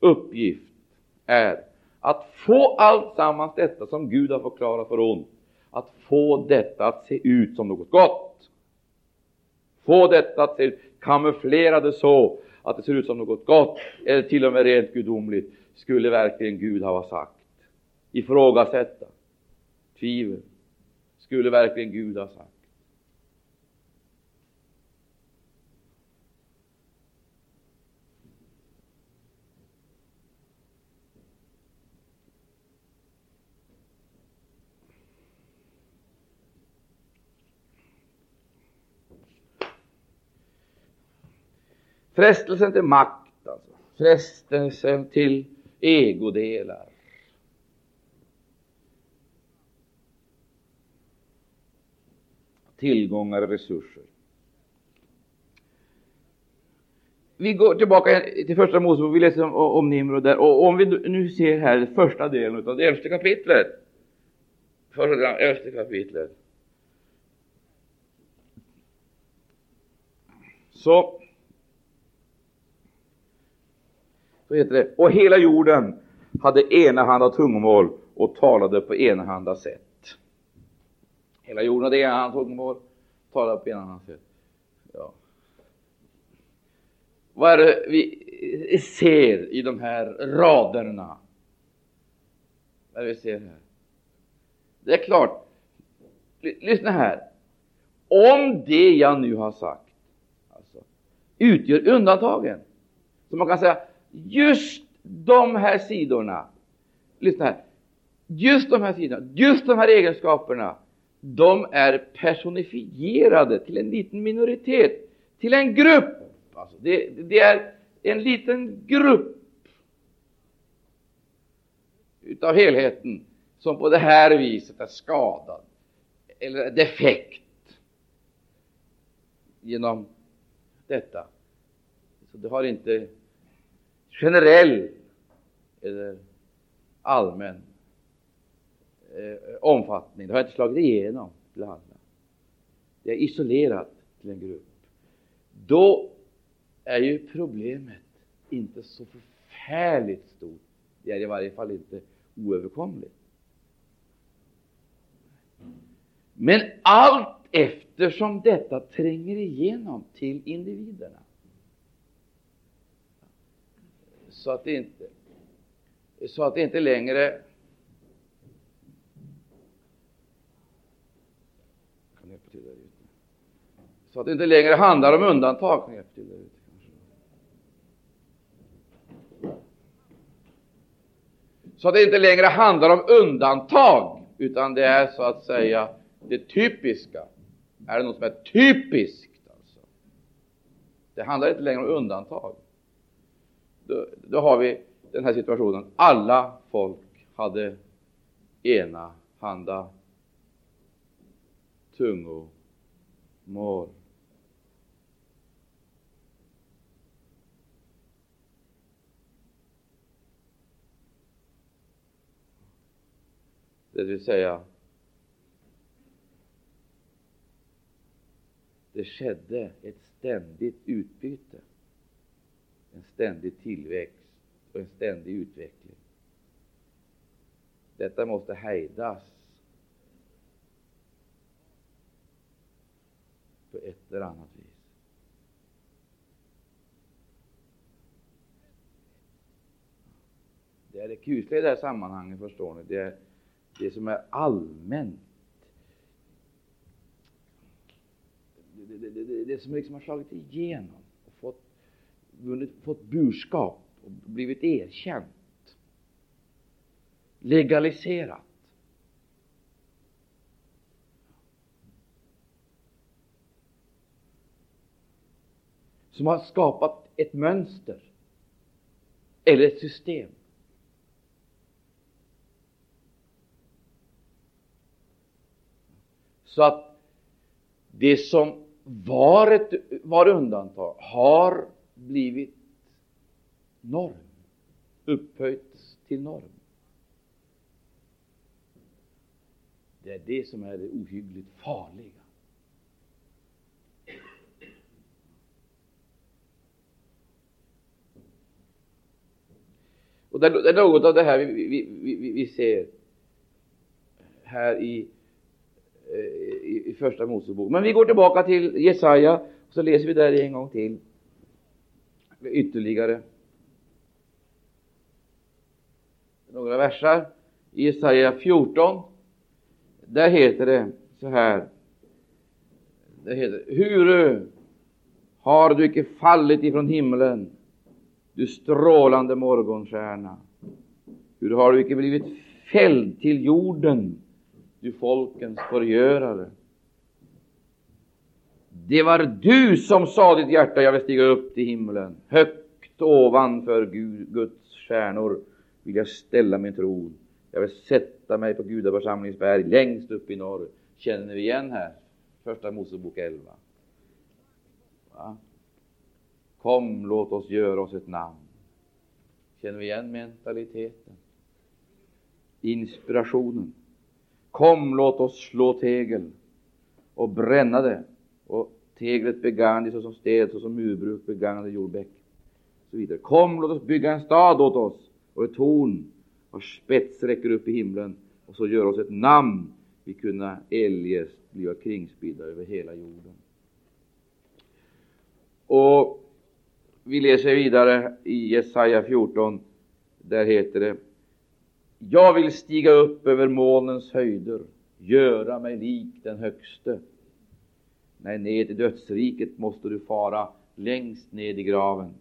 uppgift är att få allt sammans detta som Gud har förklarat för ont, att få detta att se ut som något gott. Få detta att se ut, kamouflera det så att det ser ut som något gott, eller till och med rent gudomligt. Skulle verkligen Gud ha sagt? Ifrågasätta, tvivel. Skulle verkligen Gud ha sagt? Frestelsen till makt, alltså. frestelsen till egodelar. Tillgångar och resurser. Vi går tillbaka till första Mosebok, vi läser om, om Nimrod där. Och om vi nu ser här första delen av det elfte kapitlet. Första elfte kapitlet. Så så heter det, och hela jorden hade enahanda tungomål och talade på enahanda sätt. Hela jorden hade enahanda tungomål, talade på enahanda sätt. Ja. Vad är det vi ser i de här raderna? Vad är det vi ser här? Det är klart, lyssna här. Om det jag nu har sagt alltså, utgör undantagen, så man kan säga just de här sidorna lyssna här, just de här sidorna, just de här egenskaperna, de är personifierade till en liten minoritet, till en grupp. Alltså det, det är en liten grupp utav helheten som på det här viset är skadad eller defekt genom detta. Så det har inte generell eller allmän eh, omfattning. Det har inte slagit igenom till alla. Det är isolerat till en grupp. Då är ju problemet inte så förfärligt stort. Det är i varje fall inte oöverkomligt. Men allt eftersom detta tränger igenom till individerna så att det inte, så att det inte längre så att det inte längre handlar om undantag. Så att det inte längre handlar om undantag, utan det är så att säga det typiska. Är det något som är typiskt? Alltså? Det handlar inte längre om undantag. Då, då har vi den här situationen. Alla folk hade ena handa tungomål. Det vill säga, det skedde ett ständigt utbyte, en ständig tillväxt och en ständig utveckling. Detta måste hejdas på ett eller annat vis. Det är det kusliga i det här sammanhanget, förstår ni. Det är det som är allmänt. Det, det, det, det som liksom har slagit igenom vunnit, fått burskap och blivit erkänt, legaliserat. Som har skapat ett mönster eller ett system. Så att det som var, ett, var undantag har blivit norm, upphöjts till norm. Det är det som är det ohyggligt farliga. Och det är något av det här vi, vi, vi, vi ser här i eh, i, i första Mosebok. Men vi går tillbaka till Jesaja, och så läser vi där en gång till. Ytterligare några versar. I Jesaja 14, där heter det så här. Det heter, Hur har du icke fallit ifrån himlen, du strålande morgonstjärna? Hur har du icke blivit fälld till jorden, du folkens förgörare. Det var du som sa ditt hjärta, jag vill stiga upp till himlen. Högt ovanför Gud, Guds stjärnor vill jag ställa min tron. Jag vill sätta mig på gudaförsamlingsberg längst upp i norr. Känner vi igen här? Första Mosebok 11. Va? Kom, låt oss göra oss ett namn. Känner vi igen mentaliteten? Inspirationen. Kom, låt oss slå tegel och bränna det. Och teglet begagnade såsom städ, såsom murbruk begagnade jordbäck. Så vidare. Kom, låt oss bygga en stad åt oss och ett torn vars spets räcker upp i himlen och så gör oss ett namn vi kunna eljest bli kringspridda över hela jorden. Och vi läser vidare i Jesaja 14. Där heter det jag vill stiga upp över molnens höjder, göra mig lik den högste. Nej, ned till dödsriket måste du fara längst ned i graven.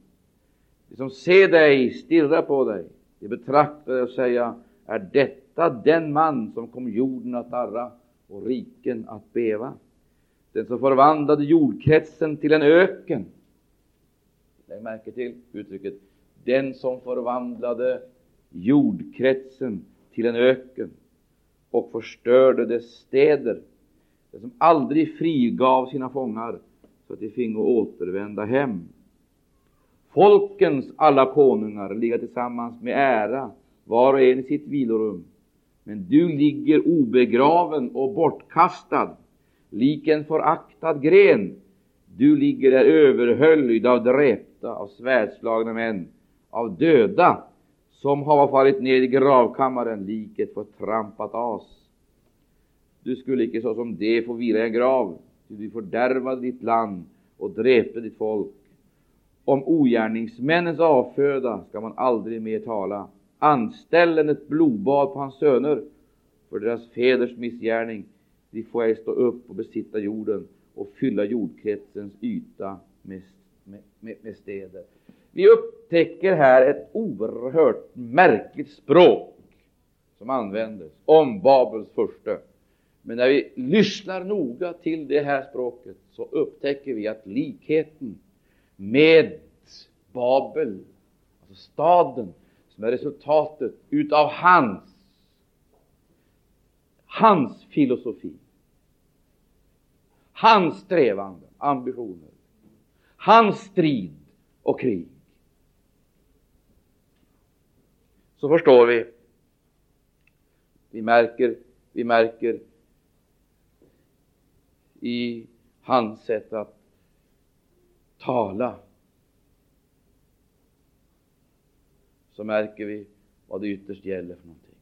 De som ser dig stirrar på dig, de betraktar dig och säger är detta den man som kom jorden att darra och riken att beva. Den som förvandlade jordkretsen till en öken. Lägg märke till uttrycket den som förvandlade jordkretsen till en öken och förstörde dess städer. Den som aldrig frigav sina fångar så att de fingo återvända hem. Folkens alla konungar ligga tillsammans med ära, var och en i sitt vilorum. Men du ligger obegraven och bortkastad, lik en föraktad gren. Du ligger där överhöljd av dräpta, av svärdslagna män, av döda, som har fallit ner i gravkammaren, lik ett förtrampat as. Du skulle icke såsom det få vila i en grav, ty du fördärvade ditt land och dräpte ditt folk. Om ogärningsmännens avföda skall man aldrig mer tala. Anställen ett blodbad på hans söner för deras fäders missgärning. De får ej stå upp och besitta jorden och fylla jordkretsens yta med, med, med, med städer. Vi upptäcker här ett oerhört märkligt språk som användes om Babels första. Men när vi lyssnar noga till det här språket så upptäcker vi att likheten med Babel, alltså staden, som är resultatet utav hans, hans filosofi, hans strävanden, ambitioner, hans strid och krig. Så förstår vi. Vi märker, vi märker i hans sätt att tala så märker vi vad det ytterst gäller för någonting.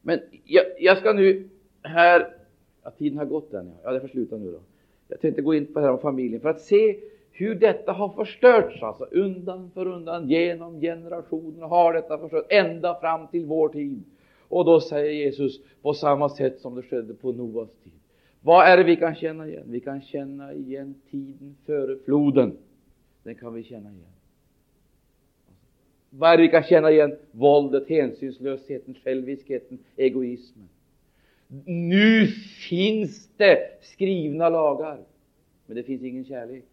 Men jag, jag ska nu här, ja, tiden har gått än, ja, det får sluta nu då. Jag tänkte gå in på det här om familjen för att se hur detta har förstörts, alltså undan för undan, genom generationer har detta förstörts ända fram till vår tid. Och då säger Jesus på samma sätt som det skedde på Noas tid. Vad är det vi kan känna igen? Vi kan känna igen tiden före floden. Den kan vi känna igen. Vad är det vi kan känna igen? Våldet, hänsynslösheten, själviskheten, egoismen. Nu finns det skrivna lagar, men det finns ingen kärlek.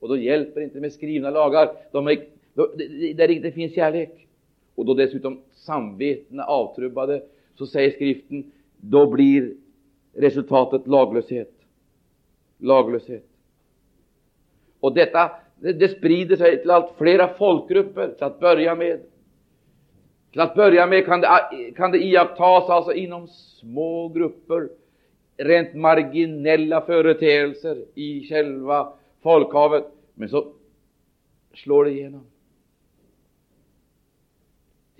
Och då hjälper det inte med skrivna lagar de är, då, där det inte finns kärlek. Och då dessutom samvetena avtrubbade, så säger skriften, då blir resultatet laglöshet. Laglöshet. Och detta det, det sprider sig till allt flera folkgrupper till att börja med. Till att börja med kan det, kan det iakttas alltså inom små grupper, rent marginella företeelser i själva folkhavet. Men så slår det igenom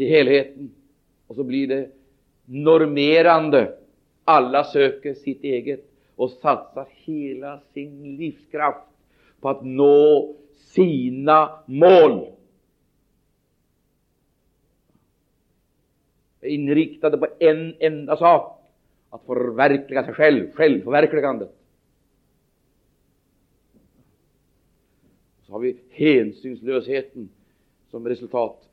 till helheten och så blir det normerande. Alla söker sitt eget och satsar hela sin livskraft på att nå sina mål. Inriktade på en enda sak, att förverkliga sig själv, självförverkligandet. Så har vi hänsynslösheten som resultat.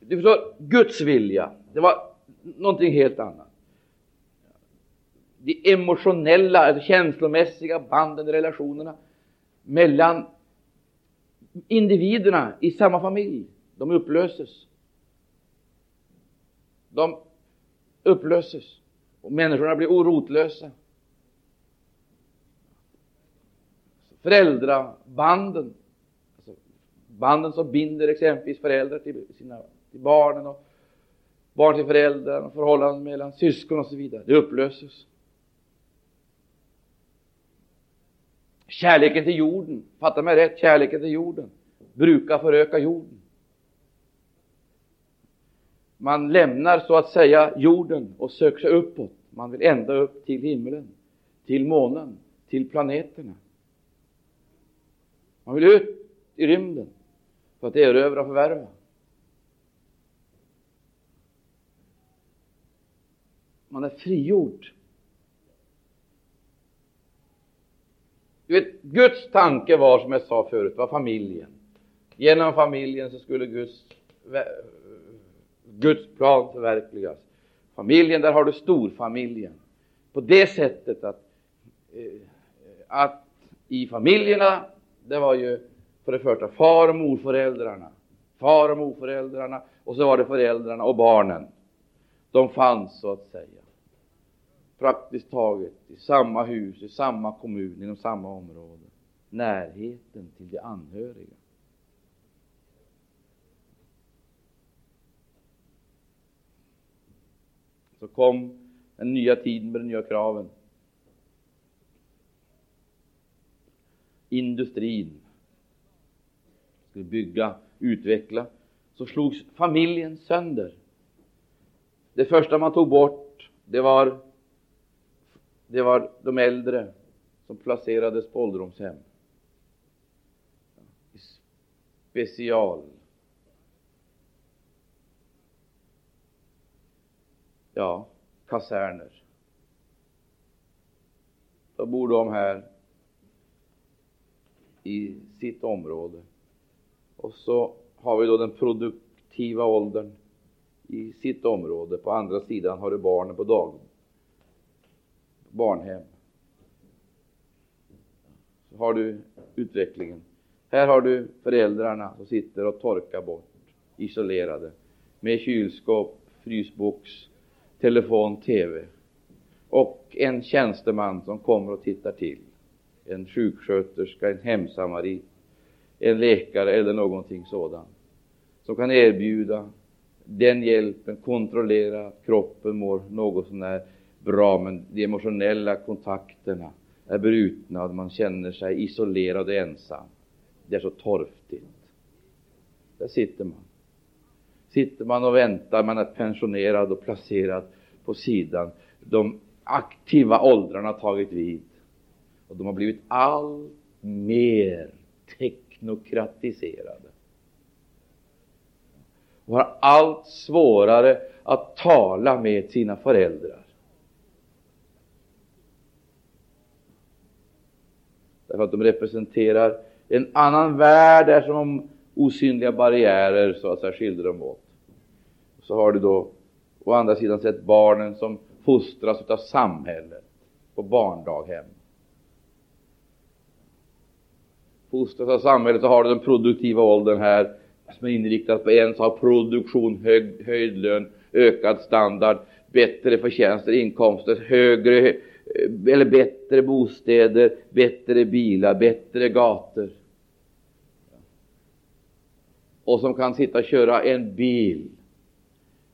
Du förstår, Guds vilja, det var någonting helt annat. De emotionella, alltså känslomässiga banden, relationerna mellan individerna i samma familj, de upplöses. De upplöses och människorna blir orotlösa. Föräldrabanden, alltså banden som binder exempelvis föräldrar till sina till barnen och barn till föräldrar och förhållanden mellan syskon och så vidare. Det upplöses. Kärleken till jorden, fatta mig rätt, kärleken till jorden brukar föröka jorden. Man lämnar så att säga jorden och söker sig uppåt. Man vill ända upp till himlen, till månen, till planeterna. Man vill ut i rymden för att erövra och förvärva. Man är frigjord Du vet, Guds tanke var, som jag sa förut, var familjen. Genom familjen så skulle Guds, Guds plan förverkligas. Familjen, där har du storfamiljen. På det sättet att, eh, att i familjerna, det var ju för det första far och morföräldrarna. Far och morföräldrarna och så var det föräldrarna och barnen. De fanns så att säga praktiskt taget i samma hus, i samma kommun, inom samma område. Närheten till de anhöriga. Så kom den nya tiden med de nya kraven. Industrin skulle bygga, utveckla. Så slogs familjen sönder. Det första man tog bort, det var det var de äldre som placerades på ålderdomshem. Special. Ja, kaserner. Då bor de här i sitt område. Och så har vi då den produktiva åldern i sitt område. På andra sidan har du barnen på dag, barnhem. Så har du utvecklingen. Här har du föräldrarna som sitter och torkar bort, isolerade, med kylskåp, frysbox, telefon, TV. Och en tjänsteman som kommer och tittar till. En sjuksköterska, en hemsamarit, en läkare eller någonting sådant. Som kan erbjuda den hjälpen, kontrollera att kroppen mår något sånär bra, men de emotionella kontakterna är brutna och man känner sig isolerad och ensam. Det är så torftigt. Där sitter man. Sitter man och väntar, man är pensionerad och placerad på sidan. De aktiva åldrarna har tagit vid och de har blivit allt mer teknokratiserade och har allt svårare att tala med sina föräldrar. Därför att de representerar en annan värld, där som om osynliga barriärer så att säga skiljer dem åt. Så har du då å andra sidan sett barnen som fostras av samhället på barndaghem. Fostras av samhället så har du den produktiva åldern här som är inriktad på en sak, produktion, hög, höjd lön, ökad standard, bättre förtjänster, inkomster, högre eh, eller bättre bostäder, bättre bilar, bättre gator. Och som kan sitta och köra en bil,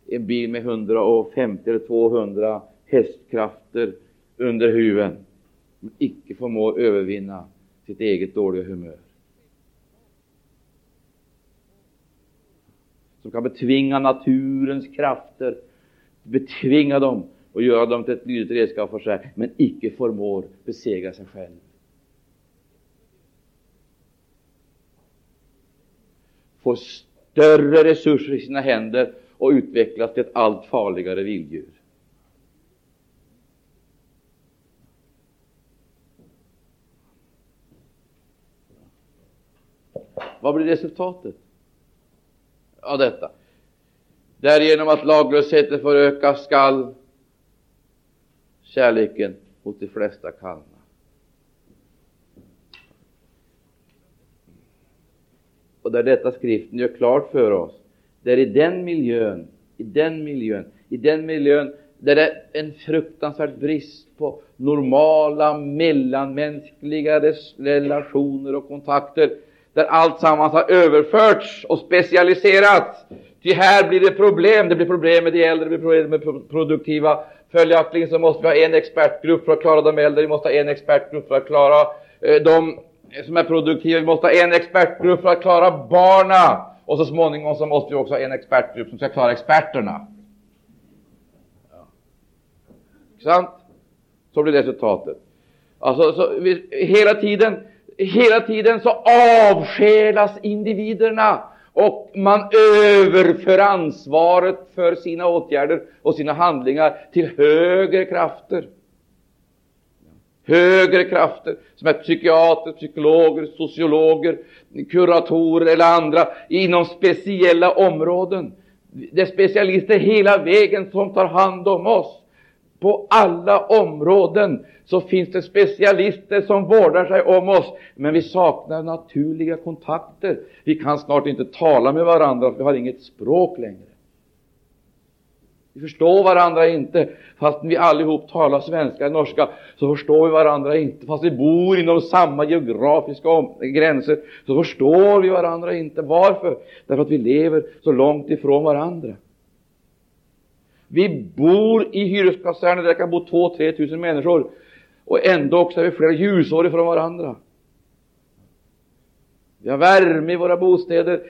en bil med 150 eller 200 hästkrafter under huven, men icke förmår övervinna sitt eget dåliga humör. Som kan betvinga naturens krafter, betvinga dem och göra dem till ett lydigt redskap för sig, men icke förmår besegra sig själv. Får större resurser i sina händer och utvecklas till ett allt farligare vilddjur. Vad blir resultatet av detta? Därigenom att laglösheten får öka skall kärleken mot de flesta kallna. Och där detta skriften gör klart för oss, det är i den miljön, i den miljön, i den miljön där det är en fruktansvärd brist på normala mellanmänskliga relationer och kontakter, där allt sammans har överförts och specialiserats. Ty här blir det problem. Det blir problem med de äldre, det blir problem med produktiva Följaktligen så måste vi ha en expertgrupp för att klara de äldre, vi måste ha en expertgrupp för att klara eh, de som är produktiva, vi måste ha en expertgrupp för att klara barna och så småningom så måste vi också ha en expertgrupp som ska klara experterna. Ja. Sant? Så blir resultatet. Alltså, så vi, hela tiden, hela tiden så avskälas individerna och man överför ansvaret för sina åtgärder och sina handlingar till högre krafter. högre krafter som är psykiater, psykologer, sociologer, kuratorer eller andra inom speciella områden. Det är specialister hela vägen som tar hand om oss. På alla områden så finns det specialister som vårdar sig om oss, men vi saknar naturliga kontakter. Vi kan snart inte tala med varandra, för vi har inget språk längre. Vi förstår varandra inte, fast vi allihop talar svenska eller norska, så förstår vi varandra inte. Fast vi bor inom samma geografiska gränser, så förstår vi varandra inte. Varför? Därför att vi lever så långt ifrån varandra. Vi bor i hyreskaserner där det kan bo 2-3 tusen människor, och ändå också är vi flera ljusår ifrån varandra. Vi har värme i våra bostäder,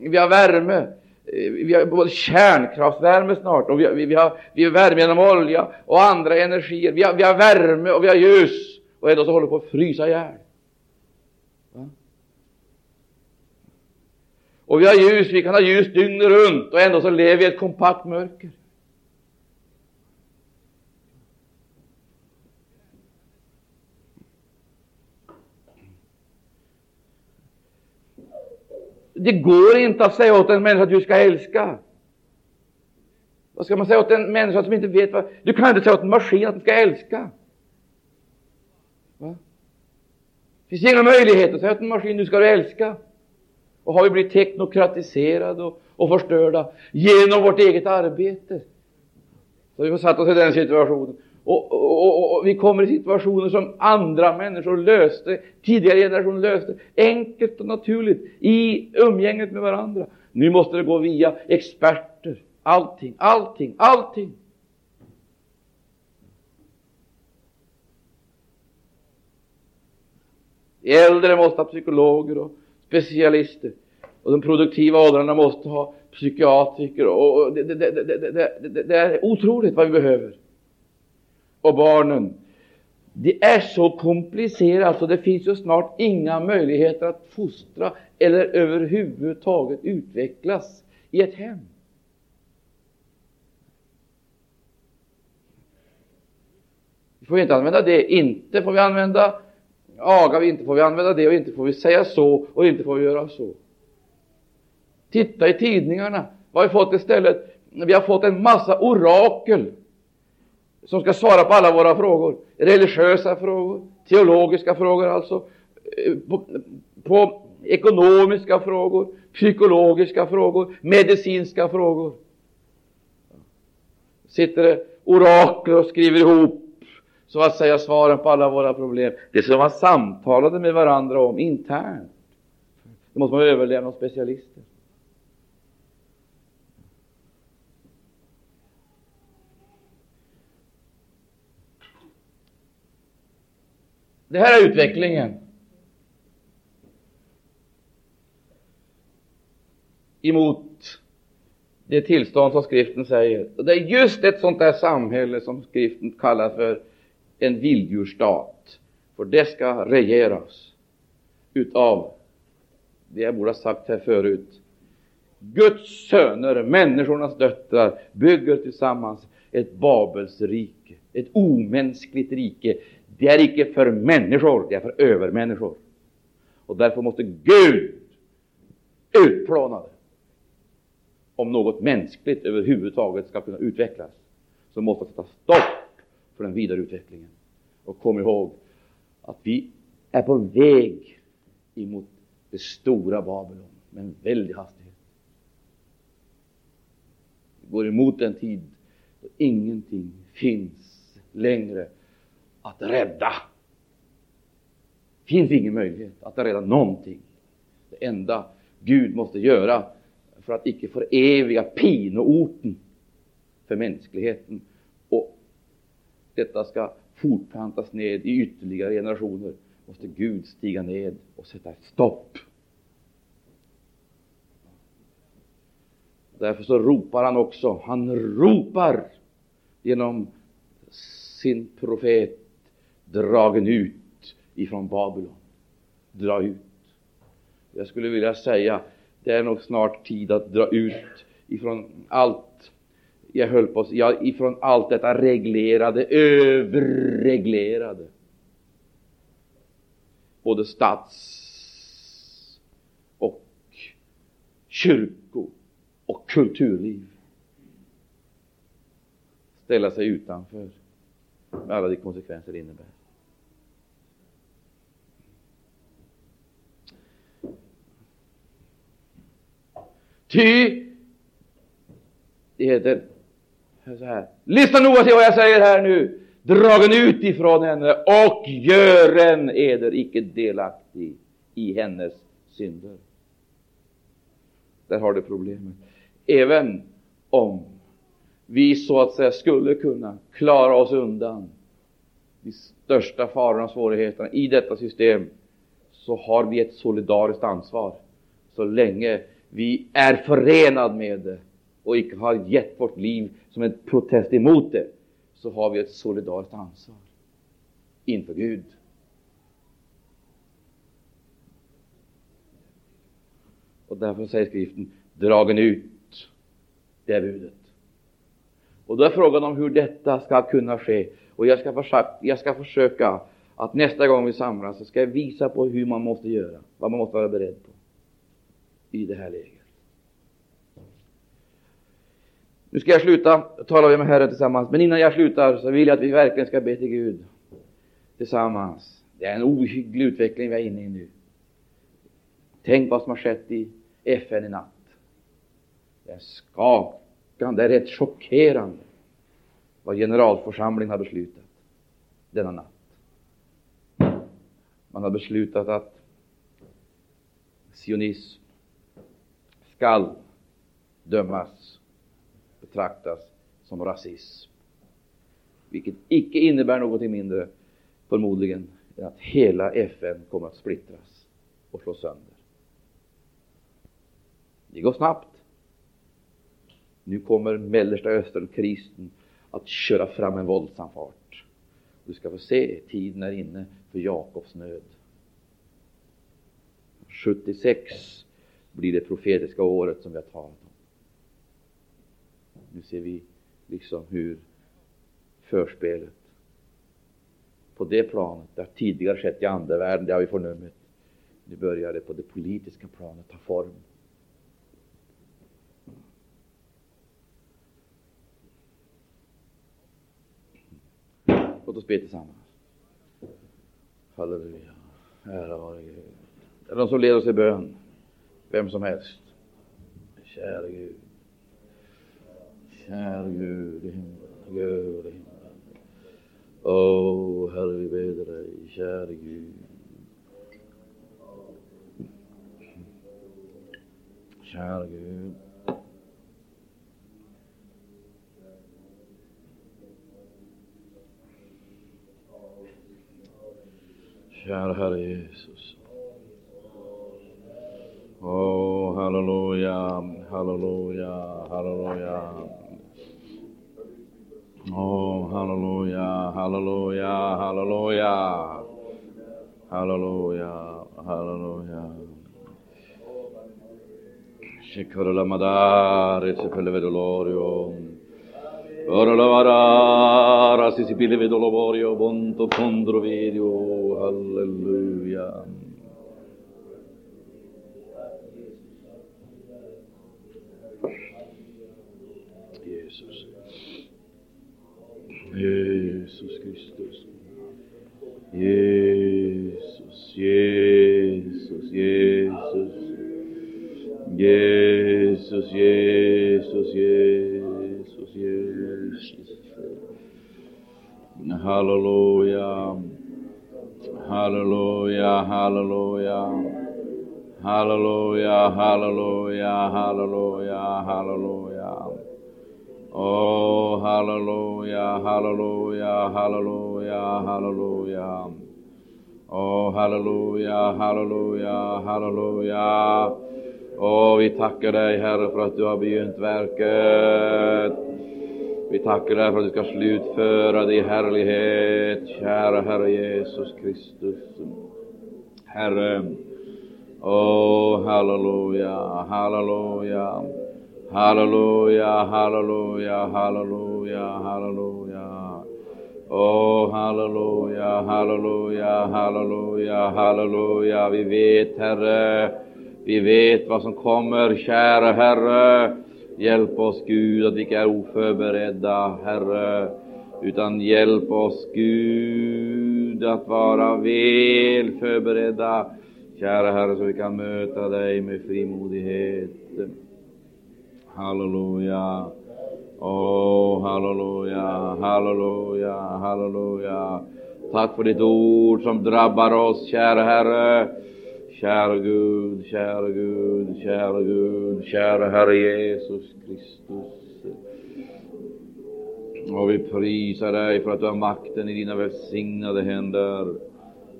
vi har värme eh, vi har både kärnkraftvärme snart, och vi har, vi, har, vi har värme genom olja och andra energier. Vi har, vi har värme och vi har ljus, och ändå så håller vi på att frysa ihjäl. Och vi har ljus, vi kan ha ljus dygnet runt, och ändå så lever vi i ett kompakt mörker. Det går inte att säga åt en människa att du ska älska. Vad ska man säga åt en människa som inte vet vad... Du kan inte säga åt en maskin att den ska älska. Va? Det finns inga möjligheter att säga åt en maskin nu ska du älska. Och har vi blivit teknokratiserade och, och förstörda genom vårt eget arbete. Så vi har satt oss i den situationen. Och, och, och, och, vi kommer i situationer som andra människor löste, tidigare generationer löste, enkelt och naturligt i umgänget med varandra. Nu måste det gå via experter. Allting, allting, allting. De äldre måste ha psykologer och specialister. Och de produktiva åldrarna måste ha psykiatriker. Och det, det, det, det är otroligt vad vi behöver och barnen. Det är så komplicerat så det finns ju snart inga möjligheter att fostra eller överhuvudtaget utvecklas i ett hem. Vi får inte använda det, inte får vi använda aga, inte får vi använda det och inte får vi säga så och inte får vi göra så. Titta i tidningarna, vad har vi fått istället? Vi har fått en massa orakel som ska svara på alla våra frågor. Religiösa frågor, teologiska frågor alltså, eh, på, på ekonomiska frågor, psykologiska frågor, medicinska frågor. Sitter det orakler och skriver ihop så att säga svaren på alla våra problem. Det som man samtalade med varandra om internt, det måste man överlämna åt specialister. Det här är utvecklingen. emot det tillstånd som skriften säger. Och det är just ett sånt där samhälle som skriften kallar för en vilddjursstat. För det ska regeras utav, det jag borde ha sagt här förut, Guds söner, människornas döttrar, bygger tillsammans ett Babels rike, ett omänskligt rike det är icke för människor, det är för övermänniskor. Och därför måste Gud utplåna det. Om något mänskligt överhuvudtaget ska kunna utvecklas, så måste vi sätta stopp för den vidare utvecklingen. Och kom ihåg att vi är på väg emot det stora Babylon med en väldig hastighet. Vi går emot en tid då ingenting finns längre att rädda. Det finns ingen möjlighet att rädda någonting. Det enda Gud måste göra för att icke föreviga pinoorten för mänskligheten och detta ska fortplantas ned i ytterligare generationer måste Gud stiga ned och sätta ett stopp. Därför så ropar han också, han ropar genom sin profet dragen ut ifrån Babylon. Dra ut. Jag skulle vilja säga, det är nog snart tid att dra ut ifrån allt jag höll på ja, ifrån allt detta reglerade, överreglerade. både stats och kyrko och kulturliv ställa sig utanför med alla de konsekvenser det innebär. Ty, det heter så här. Lyssna noga till vad jag säger här nu. Dragen ut ifrån henne och gören eder icke delaktig i hennes synder. Där har du problemet. Även om vi så att säga skulle kunna klara oss undan de största farorna och svårigheterna i detta system, så har vi ett solidariskt ansvar så länge vi är förenade med det och icke har gett vårt liv som en protest emot det, så har vi ett solidariskt ansvar inför Gud. Och därför säger skriften, dragen ut, det är budet. Och då är frågan om hur detta ska kunna ske. Och jag ska, försöka, jag ska försöka att nästa gång vi samlas så ska jag visa på hur man måste göra, vad man måste vara beredd på i det här läget. Nu ska jag sluta tala med Herren tillsammans, men innan jag slutar så vill jag att vi verkligen ska be till Gud tillsammans. Det är en ohygglig utveckling vi är inne i nu. Tänk vad som har skett i FN i natt. Det är skakande, det är rätt chockerande vad generalförsamlingen har beslutat denna natt. Man har beslutat att sionism skall dömas, betraktas som rasism. Vilket icke innebär någonting mindre, förmodligen, än att hela FN kommer att splittras och slås sönder. Det går snabbt. Nu kommer Mellersta Östern-krisen att köra fram en våldsam fart. Du ska få se, tiden är inne för Jakobs nöd. 76 blir det profetiska året som vi har talat om. Nu ser vi liksom hur förspelet på det planet, det har tidigare skett i andevärlden, det har vi förnummit. Nu börjar det på det politiska planet ta form. Låt oss be tillsammans. Halleluja. Ära vare Gud. Det Är de som leder oss i bön? Vem som helst. Käre Gud. Käre Gud i himlen. Gud i himlen. Oh, Herre, vi ber dig, Gud. Gud. Kära Herre Jesus. Oh, halleluja, halleluja, halleluja. Oh, halleluja, halleluja, halleluja. Halleluja, halleluja. Shikara madare se per le vedolorio. Ora la varara si si pile vedolorio bonto contro video. Halleluja. Jesus Kristus. Jesus, Jesus, Jesus. Jesus, Jesus, Jesus, Jesus. Hallelujah. Hallelujah, hallelujah. Hallelujah, hallelujah, hallelujah, hallelujah. Oh, hallelujah, hallelujah, hallelujah, hallelujah. Oh, hallelujah, hallelujah, hallelujah. Oh, vi tackar dig, Herre, för att du har begynt verket. Vi tackar dig för att du ska slutföra det i härlighet, kära Herre Jesus Kristus. Herre, oh halleluja, halleluja, halleluja, halleluja, halleluja, halleluja. Åh, halleluja, halleluja, halleluja, oh, halleluja. Vi vet, Herre, vi vet vad som kommer, kära Herre. Hjälp oss, Gud, att vi inte är oförberedda, Herre, utan hjälp oss, Gud, att vara väl förberedda, kära Herre, så vi kan möta dig med frimodighet. Halleluja. Åh, oh, halleluja, halleluja, halleluja. Tack för ditt ord som drabbar oss, kära Herre. Kära Gud, kära Gud, kära Gud, kära Herre Jesus Kristus. Och vi prisar dig för att du har makten i dina välsignade händer.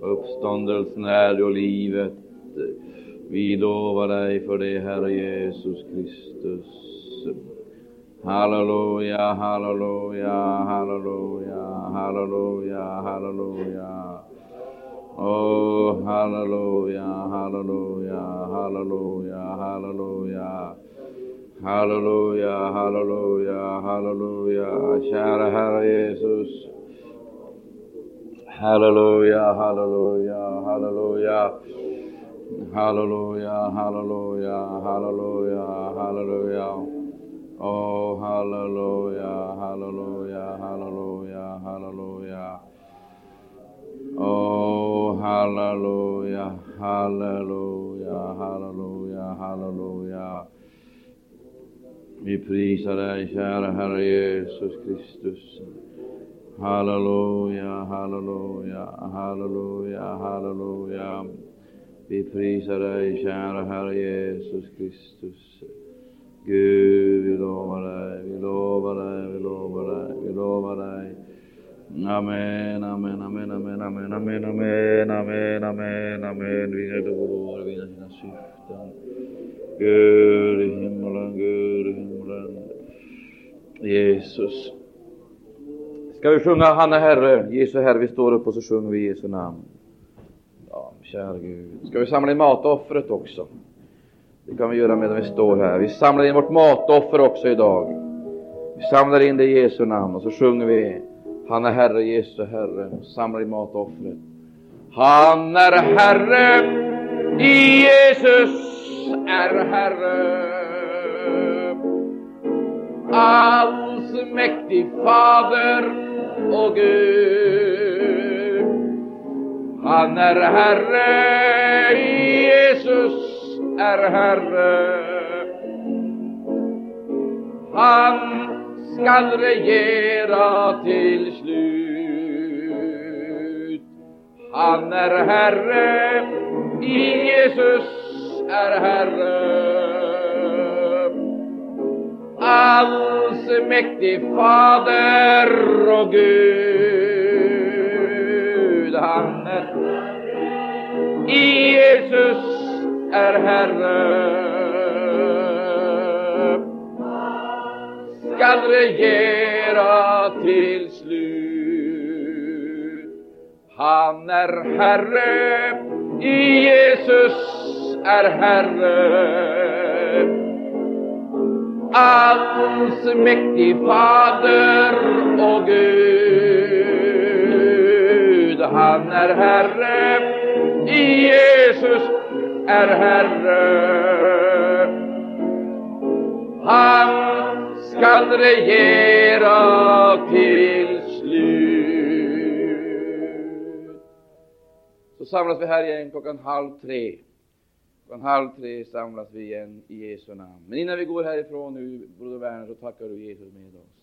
Uppståndelsen är du och livet. Vi lovar dig för det, Herre Jesus Kristus. Halleluja, halleluja, halleluja, halleluja, halleluja. Oh, halleluja, halleluja, halleluja, halleluja. Halleluja, halleluja, halleluja. Kära Herre Jesus. Halleluja, halleluja, halleluja. Halleluja, halleluja, halleluja, halleluja. Oh, halleluja, halleluja, halleluja, halleluja. Oh, halleluja, halleluja, halleluja, halleluja. Vi prisar dig, kära Herre Jesus Kristus. Halleluja, halleluja, halleluja, halleluja. Vi prisar dig, kära Herre Jesus Kristus. Gud, vi lovar dig, vi lovar dig, vi lovar dig, vi lovar dig. Amen, amen, amen, amen, amen, amen, amen, amen, amen, amen. Vinna ditt ord, vinna dina syften. Gud i himmelen, Gud i himmelen. Jesus. Ska vi sjunga Han är Herre, Jesu Herre, vi står upp och så sjunger vi Jesu namn. Kära Gud. Ska vi samla in matoffret också? Det kan vi göra medan vi står här. Vi samlar in vårt matoffer också idag. Vi samlar in det i Jesu namn och så sjunger vi Han är Herre, Jesu Herre. Och samlar in matoffret. Han är Herre, Jesus är Herre. Allsmäktig Fader och Gud. Han är Herre, Jesus är Herre. Han skall regera till slut. Han är Herre, Jesus är Herre. Allsmäktig Fader och Gud. Han är Jesus är Herre skall regera till slut. Han är Herre, Jesus är Herre. Allsmäktig Fader och Gud. Han är Herre, Jesus är Herre. Han skall regera till slut. Så samlas vi här igen klockan halv tre. Klockan halv tre samlas vi igen i Jesu namn. Men innan vi går härifrån nu, broder Werner, så tackar du Jesus med oss.